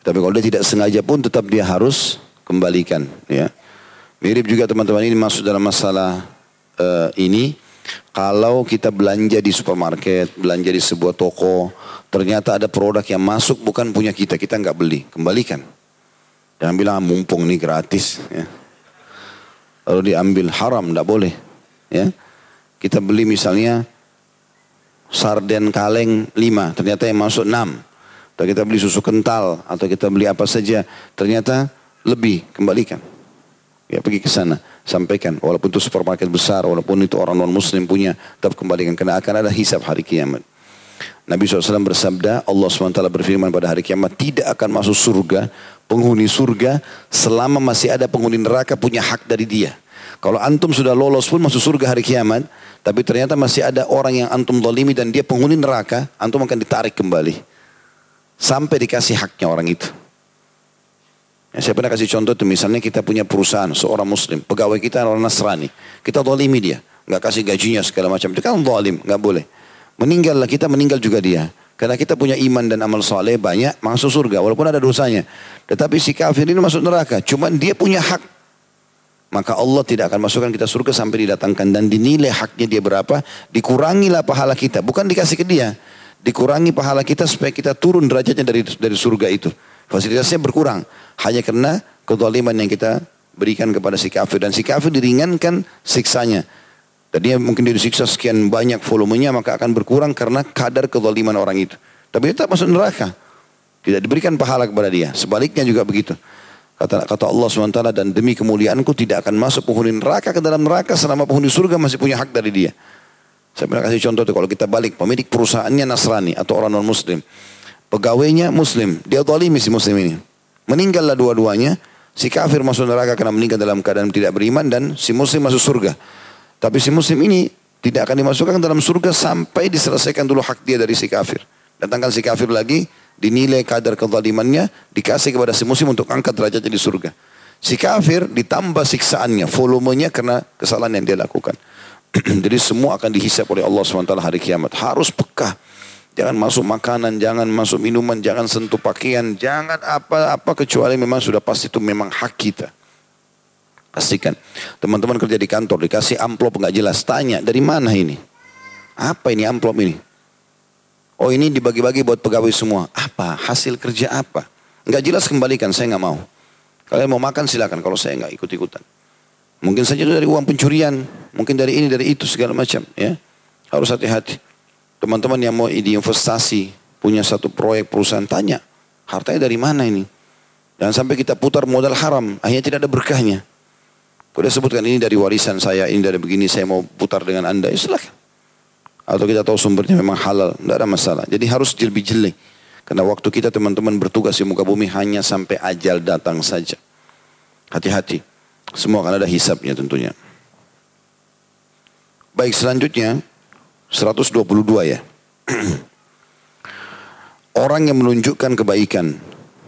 Tapi kalau dia tidak sengaja pun tetap dia harus kembalikan. Ya. Mirip juga teman-teman ini masuk dalam masalah uh, ini. Kalau kita belanja di supermarket, belanja di sebuah toko, ternyata ada produk yang masuk bukan punya kita, kita nggak beli, kembalikan. Jangan bilang ah, mumpung nih gratis. Ya. Lalu diambil haram, tidak boleh. Ya. Kita beli misalnya sarden kaleng 5, ternyata yang masuk 6. Atau kita beli susu kental, atau kita beli apa saja, ternyata lebih, kembalikan. Ya pergi ke sana, sampaikan. Walaupun itu supermarket besar, walaupun itu orang non muslim punya, tetap kembalikan. Karena akan ada hisap hari kiamat. Nabi SAW bersabda, Allah SWT berfirman pada hari kiamat, tidak akan masuk surga, penghuni surga, selama masih ada penghuni neraka punya hak dari dia. Kalau antum sudah lolos pun masuk surga hari kiamat, tapi ternyata masih ada orang yang antum dolimi dan dia penghuni neraka, antum akan ditarik kembali. Sampai dikasih haknya orang itu. Ya, saya pernah kasih contoh itu, misalnya kita punya perusahaan, seorang muslim, pegawai kita orang Nasrani. Kita dolimi dia, nggak kasih gajinya segala macam. Itu kan dolim, nggak boleh. Meninggallah kita, meninggal juga dia. Karena kita punya iman dan amal soleh banyak masuk surga walaupun ada dosanya. Tetapi si kafir ini masuk neraka. Cuma dia punya hak maka Allah tidak akan masukkan kita surga sampai didatangkan dan dinilai haknya dia berapa, dikurangilah pahala kita, bukan dikasih ke dia, dikurangi pahala kita supaya kita turun derajatnya dari dari surga itu. Fasilitasnya berkurang hanya karena kezaliman yang kita berikan kepada si kafir dan si kafir diringankan siksanya. Tadinya mungkin dia disiksa sekian banyak volumenya maka akan berkurang karena kadar kezaliman orang itu. Tapi tak masuk neraka. Tidak diberikan pahala kepada dia. Sebaliknya juga begitu. Kata, kata Allah SWT dan demi kemuliaanku tidak akan masuk penghuni neraka ke dalam neraka selama penghuni surga masih punya hak dari dia. Saya pernah kasih contoh itu kalau kita balik pemilik perusahaannya Nasrani atau orang non muslim. Pegawainya muslim, dia zalimi si muslim ini. Meninggallah dua-duanya, si kafir masuk neraka karena meninggal dalam keadaan tidak beriman dan si muslim masuk surga. Tapi si muslim ini tidak akan dimasukkan dalam surga sampai diselesaikan dulu hak dia dari si kafir. Datangkan si kafir lagi, dinilai kadar kezalimannya, dikasih kepada si muslim untuk angkat derajatnya di surga. Si kafir ditambah siksaannya, volumenya karena kesalahan yang dia lakukan. [clears throat] Jadi semua akan dihisap oleh Allah SWT hari kiamat. Harus peka. Jangan masuk makanan, jangan masuk minuman, jangan sentuh pakaian, jangan apa-apa kecuali memang sudah pasti itu memang hak kita. Pastikan. Teman-teman kerja di kantor dikasih amplop nggak jelas, tanya dari mana ini? Apa ini amplop ini? Oh ini dibagi-bagi buat pegawai semua. Apa? Hasil kerja apa? Enggak jelas kembalikan, saya nggak mau. Kalian mau makan silakan, kalau saya nggak ikut-ikutan. Mungkin saja itu dari uang pencurian, mungkin dari ini, dari itu segala macam. Ya, harus hati-hati. Teman-teman yang mau diinvestasi, punya satu proyek perusahaan tanya, hartanya dari mana ini? Jangan sampai kita putar modal haram, akhirnya tidak ada berkahnya. Sudah sebutkan ini dari warisan saya, ini dari begini, saya mau putar dengan anda, ya silakan atau kita tahu sumbernya memang halal, tidak ada masalah. Jadi harus lebih jeli. Karena waktu kita teman-teman bertugas di muka bumi hanya sampai ajal datang saja. Hati-hati. Semua akan ada hisapnya tentunya. Baik selanjutnya 122 ya. [clears throat] Orang yang menunjukkan kebaikan.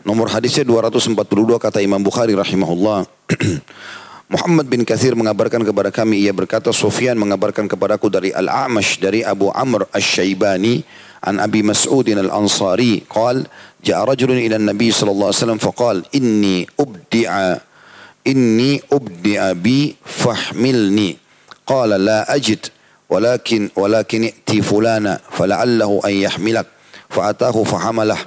Nomor hadisnya 242 kata Imam Bukhari rahimahullah. [clears throat] Muhammad bin Kathir mengabarkan kepada kami, ia berkata, Sufyan mengabarkan kepadaku dari Al-A'mash, dari Abu Amr Ash-Shaybani, an Abi Mas'udin Al-Ansari, qal, ja'a rajulun ila Nabi sallallahu alaihi wasallam faqal, inni ubdi'a, inni ubdi'a bi fahmilni. Qala la ajid, ولكن ولكن ائتي فلانا فلعله أن يحملك فأتاه فحمله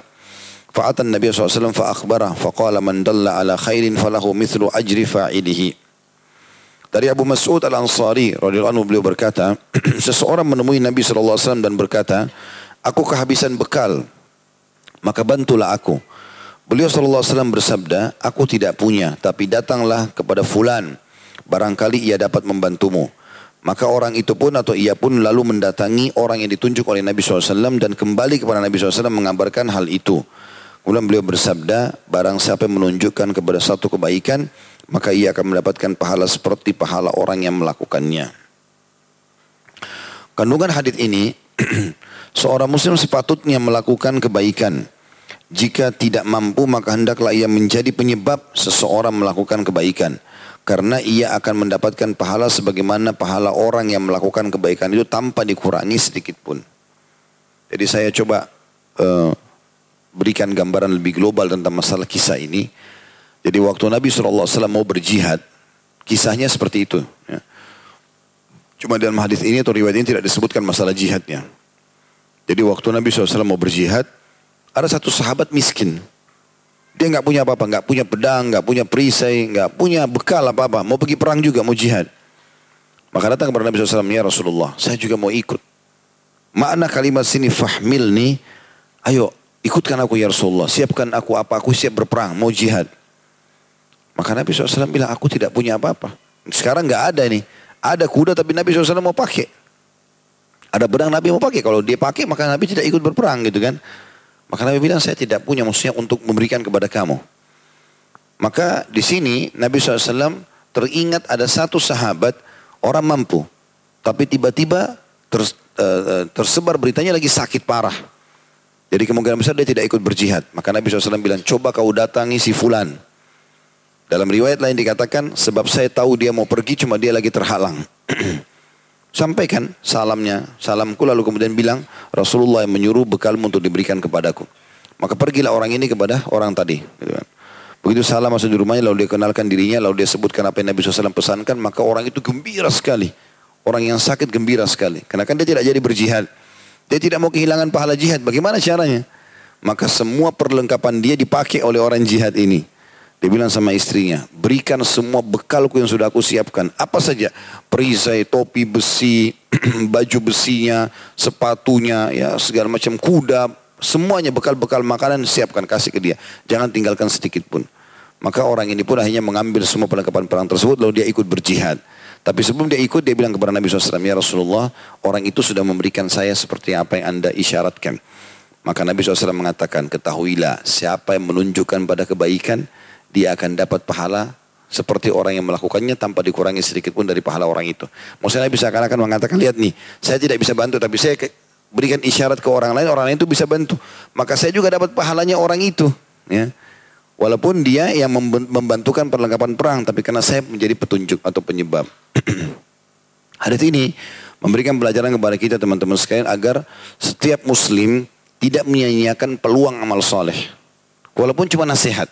فأتى النبي صلى الله عليه وسلم فأخبره فقال من دل على خير فله مثل أجر فاعله dari Abu Mas'ud Al-Ansari radhiyallahu anhu beliau berkata, [clears throat] seseorang menemui Nabi sallallahu alaihi wasallam dan berkata, "Aku kehabisan bekal, maka bantulah aku." Beliau sallallahu alaihi wasallam bersabda, "Aku tidak punya, tapi datanglah kepada fulan, barangkali ia dapat membantumu." Maka orang itu pun atau ia pun lalu mendatangi orang yang ditunjuk oleh Nabi SAW dan kembali kepada Nabi SAW mengabarkan hal itu. Kemudian beliau bersabda, barang siapa yang menunjukkan kepada satu kebaikan, maka ia akan mendapatkan pahala seperti pahala orang yang melakukannya. Kandungan hadis ini, [clears throat] seorang muslim sepatutnya melakukan kebaikan Jika tidak mampu maka hendaklah ia menjadi penyebab seseorang melakukan kebaikan. Karena ia akan mendapatkan pahala sebagaimana pahala orang yang melakukan kebaikan itu tanpa dikurangi sedikit pun. Jadi saya coba uh, berikan gambaran lebih global tentang masalah kisah ini. Jadi waktu Nabi SAW mau berjihad, kisahnya seperti itu. Ya. Cuma dalam hadis ini atau riwayat ini tidak disebutkan masalah jihadnya. Jadi waktu Nabi SAW mau berjihad, ada satu sahabat miskin. Dia nggak punya apa-apa, nggak punya pedang, nggak punya perisai, nggak punya bekal apa-apa. Mau pergi perang juga, mau jihad. Maka datang kepada Nabi SAW, ya Rasulullah, saya juga mau ikut. Makna kalimat sini fahmil nih, ayo ikutkan aku ya Rasulullah, siapkan aku apa, aku siap berperang, mau jihad. Maka Nabi SAW bilang, aku tidak punya apa-apa. Sekarang nggak ada nih. Ada kuda tapi Nabi SAW mau pakai. Ada pedang Nabi mau pakai. Kalau dia pakai maka Nabi tidak ikut berperang gitu kan. Maka Nabi bilang saya tidak punya maksudnya untuk memberikan kepada kamu. Maka di sini Nabi SAW teringat ada satu sahabat orang mampu. Tapi tiba-tiba ter, uh, tersebar beritanya lagi sakit parah. Jadi kemungkinan besar dia tidak ikut berjihad. Maka Nabi SAW bilang coba kau datangi si fulan. Dalam riwayat lain dikatakan sebab saya tahu dia mau pergi cuma dia lagi terhalang. [clears throat] Sampaikan salamnya, salamku lalu kemudian bilang Rasulullah yang menyuruh bekalmu untuk diberikan kepadaku. Maka pergilah orang ini kepada orang tadi. Begitu salam masuk di rumahnya lalu dia kenalkan dirinya lalu dia sebutkan apa yang Nabi SAW pesankan maka orang itu gembira sekali. Orang yang sakit gembira sekali. Karena kan dia tidak jadi berjihad. Dia tidak mau kehilangan pahala jihad. Bagaimana caranya? Maka semua perlengkapan dia dipakai oleh orang jihad ini. Dia bilang sama istrinya, berikan semua bekalku yang sudah aku siapkan. Apa saja, perisai, topi besi, [clears throat] baju besinya, sepatunya, ya segala macam kuda, semuanya bekal-bekal makanan siapkan kasih ke dia. Jangan tinggalkan sedikit pun. Maka orang ini pun akhirnya mengambil semua perlengkapan perang tersebut lalu dia ikut berjihad. Tapi sebelum dia ikut dia bilang kepada Nabi SAW, Ya Rasulullah, orang itu sudah memberikan saya seperti apa yang anda isyaratkan. Maka Nabi SAW mengatakan, ketahuilah siapa yang menunjukkan pada kebaikan, dia akan dapat pahala seperti orang yang melakukannya tanpa dikurangi sedikit pun dari pahala orang itu. Maksudnya bisa akan mengatakan, lihat nih, saya tidak bisa bantu tapi saya berikan isyarat ke orang lain, orang lain itu bisa bantu. Maka saya juga dapat pahalanya orang itu. Ya. Walaupun dia yang membantukan perlengkapan perang, tapi karena saya menjadi petunjuk atau penyebab. [clears throat] Hadis ini memberikan pelajaran kepada kita teman-teman sekalian agar setiap muslim tidak menyia-nyiakan peluang amal soleh. Walaupun cuma nasihat.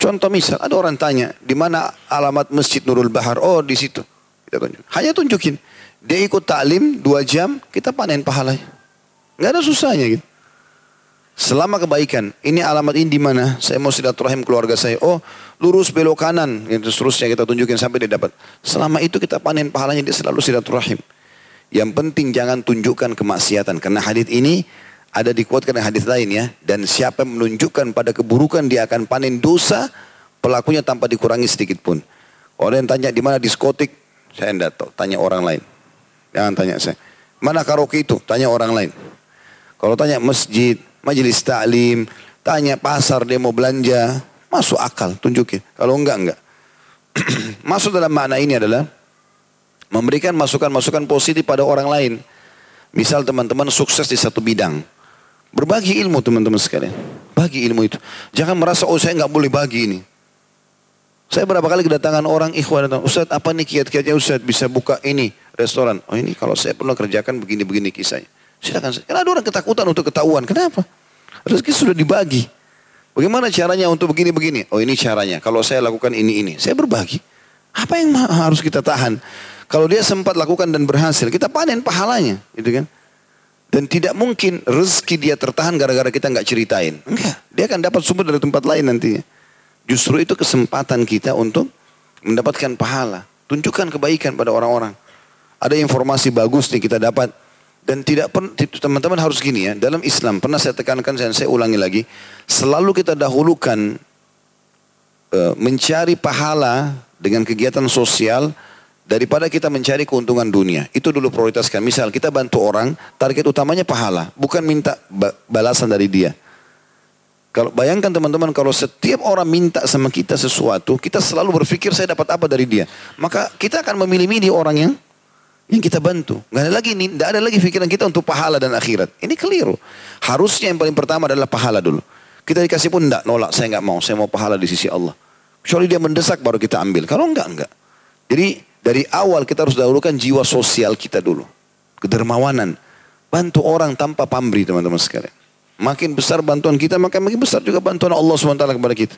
Contoh misal, ada orang tanya, di mana alamat Masjid Nurul Bahar? Oh, di situ. Hanya tunjukin. Dia ikut taklim dua jam, kita panen pahalanya. Nggak ada susahnya gitu. Selama kebaikan, ini alamat ini di mana? Saya mau silaturahim keluarga saya. Oh, lurus belok kanan. Itu seterusnya kita tunjukin sampai dia dapat. Selama itu kita panen pahalanya, dia selalu silaturahim. Yang penting jangan tunjukkan kemaksiatan. Karena hadis ini ada dikuatkan hadis lain ya. Dan siapa yang menunjukkan pada keburukan dia akan panen dosa. Pelakunya tanpa dikurangi sedikit pun. Orang yang tanya di mana diskotik. Saya tidak tahu. Tanya orang lain. Jangan tanya saya. Mana karaoke itu? Tanya orang lain. Kalau tanya masjid, majelis taklim, tanya pasar mau belanja, masuk akal, tunjukin. Kalau enggak, enggak. [clears throat] Masuk dalam makna ini adalah memberikan masukan-masukan positif pada orang lain. Misal teman-teman sukses di satu bidang. Berbagi ilmu teman-teman sekalian. Bagi ilmu itu. Jangan merasa, oh saya nggak boleh bagi ini. Saya berapa kali kedatangan orang ikhwan datang, Ustaz apa nih kiat-kiatnya Ustaz bisa buka ini restoran. Oh ini kalau saya pernah kerjakan begini-begini kisahnya. Silakan. Karena ada orang ketakutan untuk ketahuan. Kenapa? Rezeki sudah dibagi. Bagaimana caranya untuk begini-begini? Oh ini caranya. Kalau saya lakukan ini ini, saya berbagi. Apa yang harus kita tahan? Kalau dia sempat lakukan dan berhasil, kita panen pahalanya, gitu kan? Dan tidak mungkin rezeki dia tertahan gara-gara kita nggak ceritain. Enggak, dia akan dapat sumber dari tempat lain nantinya. Justru itu kesempatan kita untuk mendapatkan pahala. Tunjukkan kebaikan pada orang-orang. Ada informasi bagus nih kita dapat. Dan tidak teman-teman harus gini ya. Dalam Islam pernah saya tekankan dan saya ulangi lagi. Selalu kita dahulukan uh, mencari pahala dengan kegiatan sosial daripada kita mencari keuntungan dunia. Itu dulu prioritaskan. Misal kita bantu orang, target utamanya pahala, bukan minta balasan dari dia. Kalau bayangkan teman-teman kalau setiap orang minta sama kita sesuatu, kita selalu berpikir saya dapat apa dari dia. Maka kita akan memilih-milih orang yang yang kita bantu. Gak ada lagi tidak ada lagi pikiran kita untuk pahala dan akhirat. Ini keliru. Harusnya yang paling pertama adalah pahala dulu. Kita dikasih pun enggak nolak, saya enggak mau, saya mau pahala di sisi Allah. Kecuali dia mendesak baru kita ambil. Kalau enggak, enggak. Jadi dari awal kita harus dahulukan jiwa sosial kita dulu. Kedermawanan. Bantu orang tanpa pamrih teman-teman sekalian. Makin besar bantuan kita, maka makin besar juga bantuan Allah SWT kepada kita.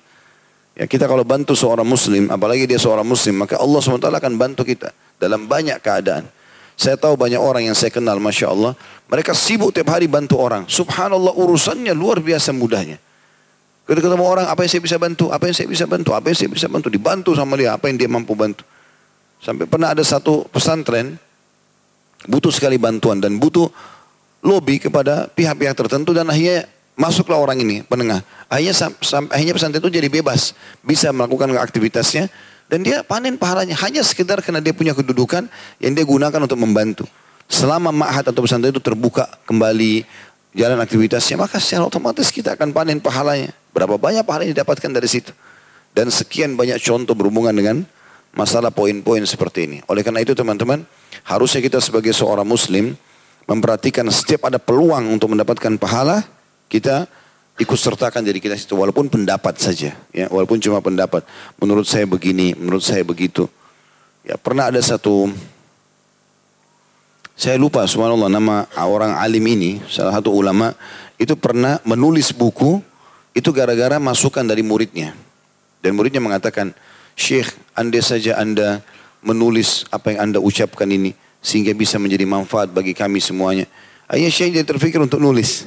Ya kita kalau bantu seorang muslim, apalagi dia seorang muslim, maka Allah SWT akan bantu kita dalam banyak keadaan. Saya tahu banyak orang yang saya kenal, Masya Allah. Mereka sibuk tiap hari bantu orang. Subhanallah urusannya luar biasa mudahnya. Ketika ketemu orang, apa yang saya bisa bantu? Apa yang saya bisa bantu? Apa yang saya bisa bantu? Dibantu sama dia, apa yang dia mampu bantu. Sampai pernah ada satu pesantren, butuh sekali bantuan dan butuh lobby kepada pihak-pihak tertentu dan akhirnya masuklah orang ini penengah. Akhirnya, akhirnya pesantren itu jadi bebas, bisa melakukan aktivitasnya dan dia panen pahalanya hanya sekedar karena dia punya kedudukan yang dia gunakan untuk membantu. Selama ma'had atau pesantren itu terbuka kembali jalan aktivitasnya, maka secara otomatis kita akan panen pahalanya. Berapa banyak pahala yang didapatkan dari situ. Dan sekian banyak contoh berhubungan dengan masalah poin-poin seperti ini. Oleh karena itu teman-teman, harusnya kita sebagai seorang muslim memperhatikan setiap ada peluang untuk mendapatkan pahala, kita ikut sertakan jadi kita situ walaupun pendapat saja ya. Walaupun cuma pendapat. Menurut saya begini menurut saya begitu. Ya pernah ada satu saya lupa subhanallah nama orang alim ini salah satu ulama itu pernah menulis buku itu gara-gara masukan dari muridnya. Dan muridnya mengatakan Syekh andai saja anda menulis apa yang anda ucapkan ini sehingga bisa menjadi manfaat bagi kami semuanya akhirnya Syekh jadi terfikir untuk nulis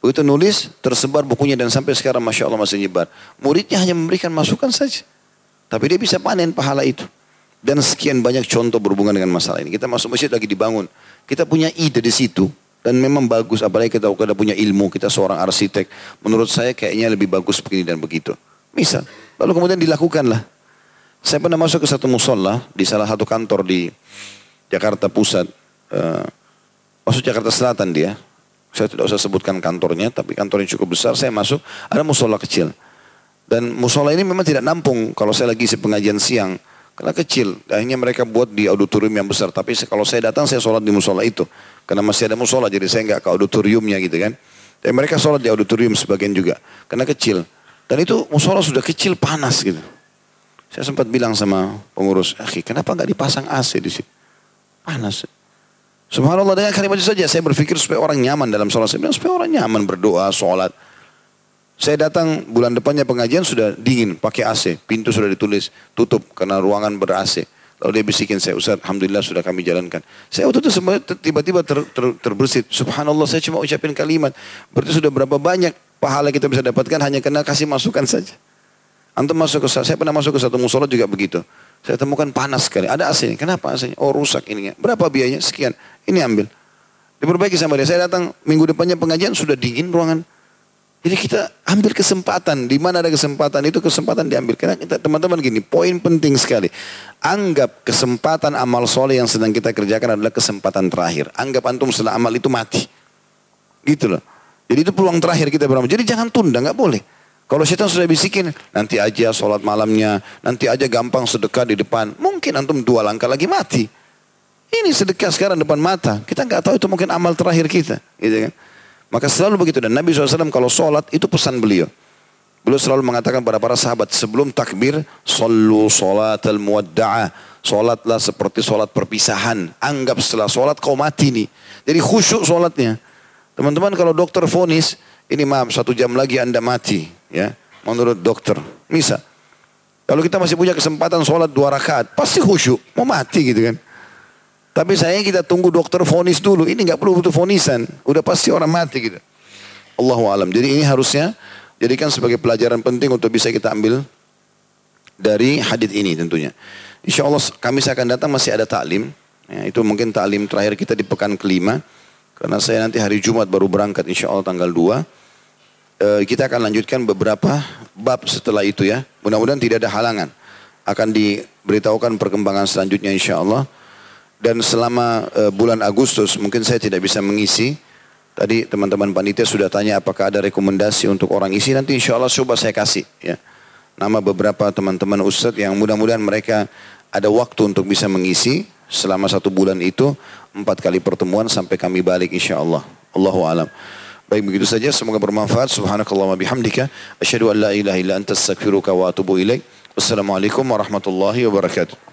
Begitu nulis, tersebar bukunya dan sampai sekarang Masya Allah masih nyebar. Muridnya hanya memberikan masukan saja. Tapi dia bisa panen pahala itu. Dan sekian banyak contoh berhubungan dengan masalah ini. Kita masuk masjid lagi dibangun. Kita punya ide di situ. Dan memang bagus, apalagi kita kita punya ilmu, kita seorang arsitek. Menurut saya kayaknya lebih bagus begini dan begitu. Misal, lalu kemudian dilakukanlah. Saya pernah masuk ke satu musola di salah satu kantor di Jakarta Pusat. Uh, masuk Jakarta Selatan dia. Saya tidak usah sebutkan kantornya, tapi kantornya cukup besar. Saya masuk, ada musola kecil. Dan musola ini memang tidak nampung kalau saya lagi pengajian siang. Karena kecil, akhirnya mereka buat di auditorium yang besar. Tapi kalau saya datang, saya sholat di musola itu. Karena masih ada musola, jadi saya nggak ke auditoriumnya gitu kan. Dan mereka sholat di auditorium sebagian juga. Karena kecil. Dan itu musola sudah kecil, panas gitu. Saya sempat bilang sama pengurus, akhi kenapa nggak dipasang AC di sini? Panas. Subhanallah dengan kalimat itu saja saya berpikir supaya orang nyaman dalam sholat. Saya bilang supaya orang nyaman berdoa, sholat. Saya datang bulan depannya pengajian sudah dingin, pakai AC. Pintu sudah ditulis, tutup karena ruangan ber-AC. Lalu dia bisikin saya, Ustaz, Alhamdulillah sudah kami jalankan. Saya waktu itu tiba-tiba ter, ter, terbersit. Subhanallah saya cuma ucapin kalimat. Berarti sudah berapa banyak pahala kita bisa dapatkan hanya karena kasih masukan saja. Antum masuk ke saya pernah masuk ke satu musola juga begitu. Saya temukan panas sekali. Ada AC-nya. Kenapa AC-nya? Oh rusak ininya. Berapa biayanya? Sekian. Ini ambil. Diperbaiki sama dia. Saya datang minggu depannya pengajian sudah dingin ruangan. Jadi kita ambil kesempatan. Di mana ada kesempatan itu kesempatan diambil. Karena kita teman-teman gini. Poin penting sekali. Anggap kesempatan amal soleh yang sedang kita kerjakan adalah kesempatan terakhir. Anggap antum setelah amal itu mati. Gitu loh. Jadi itu peluang terakhir kita beramal. Jadi jangan tunda. nggak boleh. Kalau setan sudah bisikin, nanti aja sholat malamnya, nanti aja gampang sedekah di depan. Mungkin antum dua langkah lagi mati. Ini sedekah sekarang depan mata. Kita nggak tahu itu mungkin amal terakhir kita. Gitu kan? Maka selalu begitu. Dan Nabi SAW kalau sholat itu pesan beliau. Beliau selalu mengatakan pada para sahabat sebelum takbir, Sallu sholat al-muwadda'ah. Sholatlah seperti sholat perpisahan. Anggap setelah sholat kau mati nih. Jadi khusyuk sholatnya. Teman-teman kalau dokter fonis, ini maaf satu jam lagi anda mati ya menurut dokter. Misal, kalau kita masih punya kesempatan sholat dua rakaat, pasti khusyuk, mau mati gitu kan. Tapi saya kita tunggu dokter fonis dulu. Ini nggak perlu butuh fonisan, udah pasti orang mati gitu. Allahu alam. Jadi ini harusnya jadikan sebagai pelajaran penting untuk bisa kita ambil dari hadith ini tentunya. Insya Allah kami akan datang masih ada taklim. Ya, itu mungkin taklim terakhir kita di pekan kelima. Karena saya nanti hari Jumat baru berangkat insya Allah tanggal 2. Eh, kita akan lanjutkan beberapa bab setelah itu ya. Mudah-mudahan tidak ada halangan. Akan diberitahukan perkembangan selanjutnya insya Allah. Dan selama uh, bulan Agustus mungkin saya tidak bisa mengisi. Tadi teman-teman panitia sudah tanya apakah ada rekomendasi untuk orang isi. Nanti insya Allah coba saya kasih ya. Nama beberapa teman-teman ustadz yang mudah-mudahan mereka ada waktu untuk bisa mengisi selama satu bulan itu empat kali pertemuan sampai kami balik insya Allah. Allahu alam. Baik begitu saja semoga bermanfaat. Subhanakallahumma bihamdika asyhadu an la ilaha illa anta astaghfiruka wa atubu ilaik. Wassalamualaikum warahmatullahi wabarakatuh.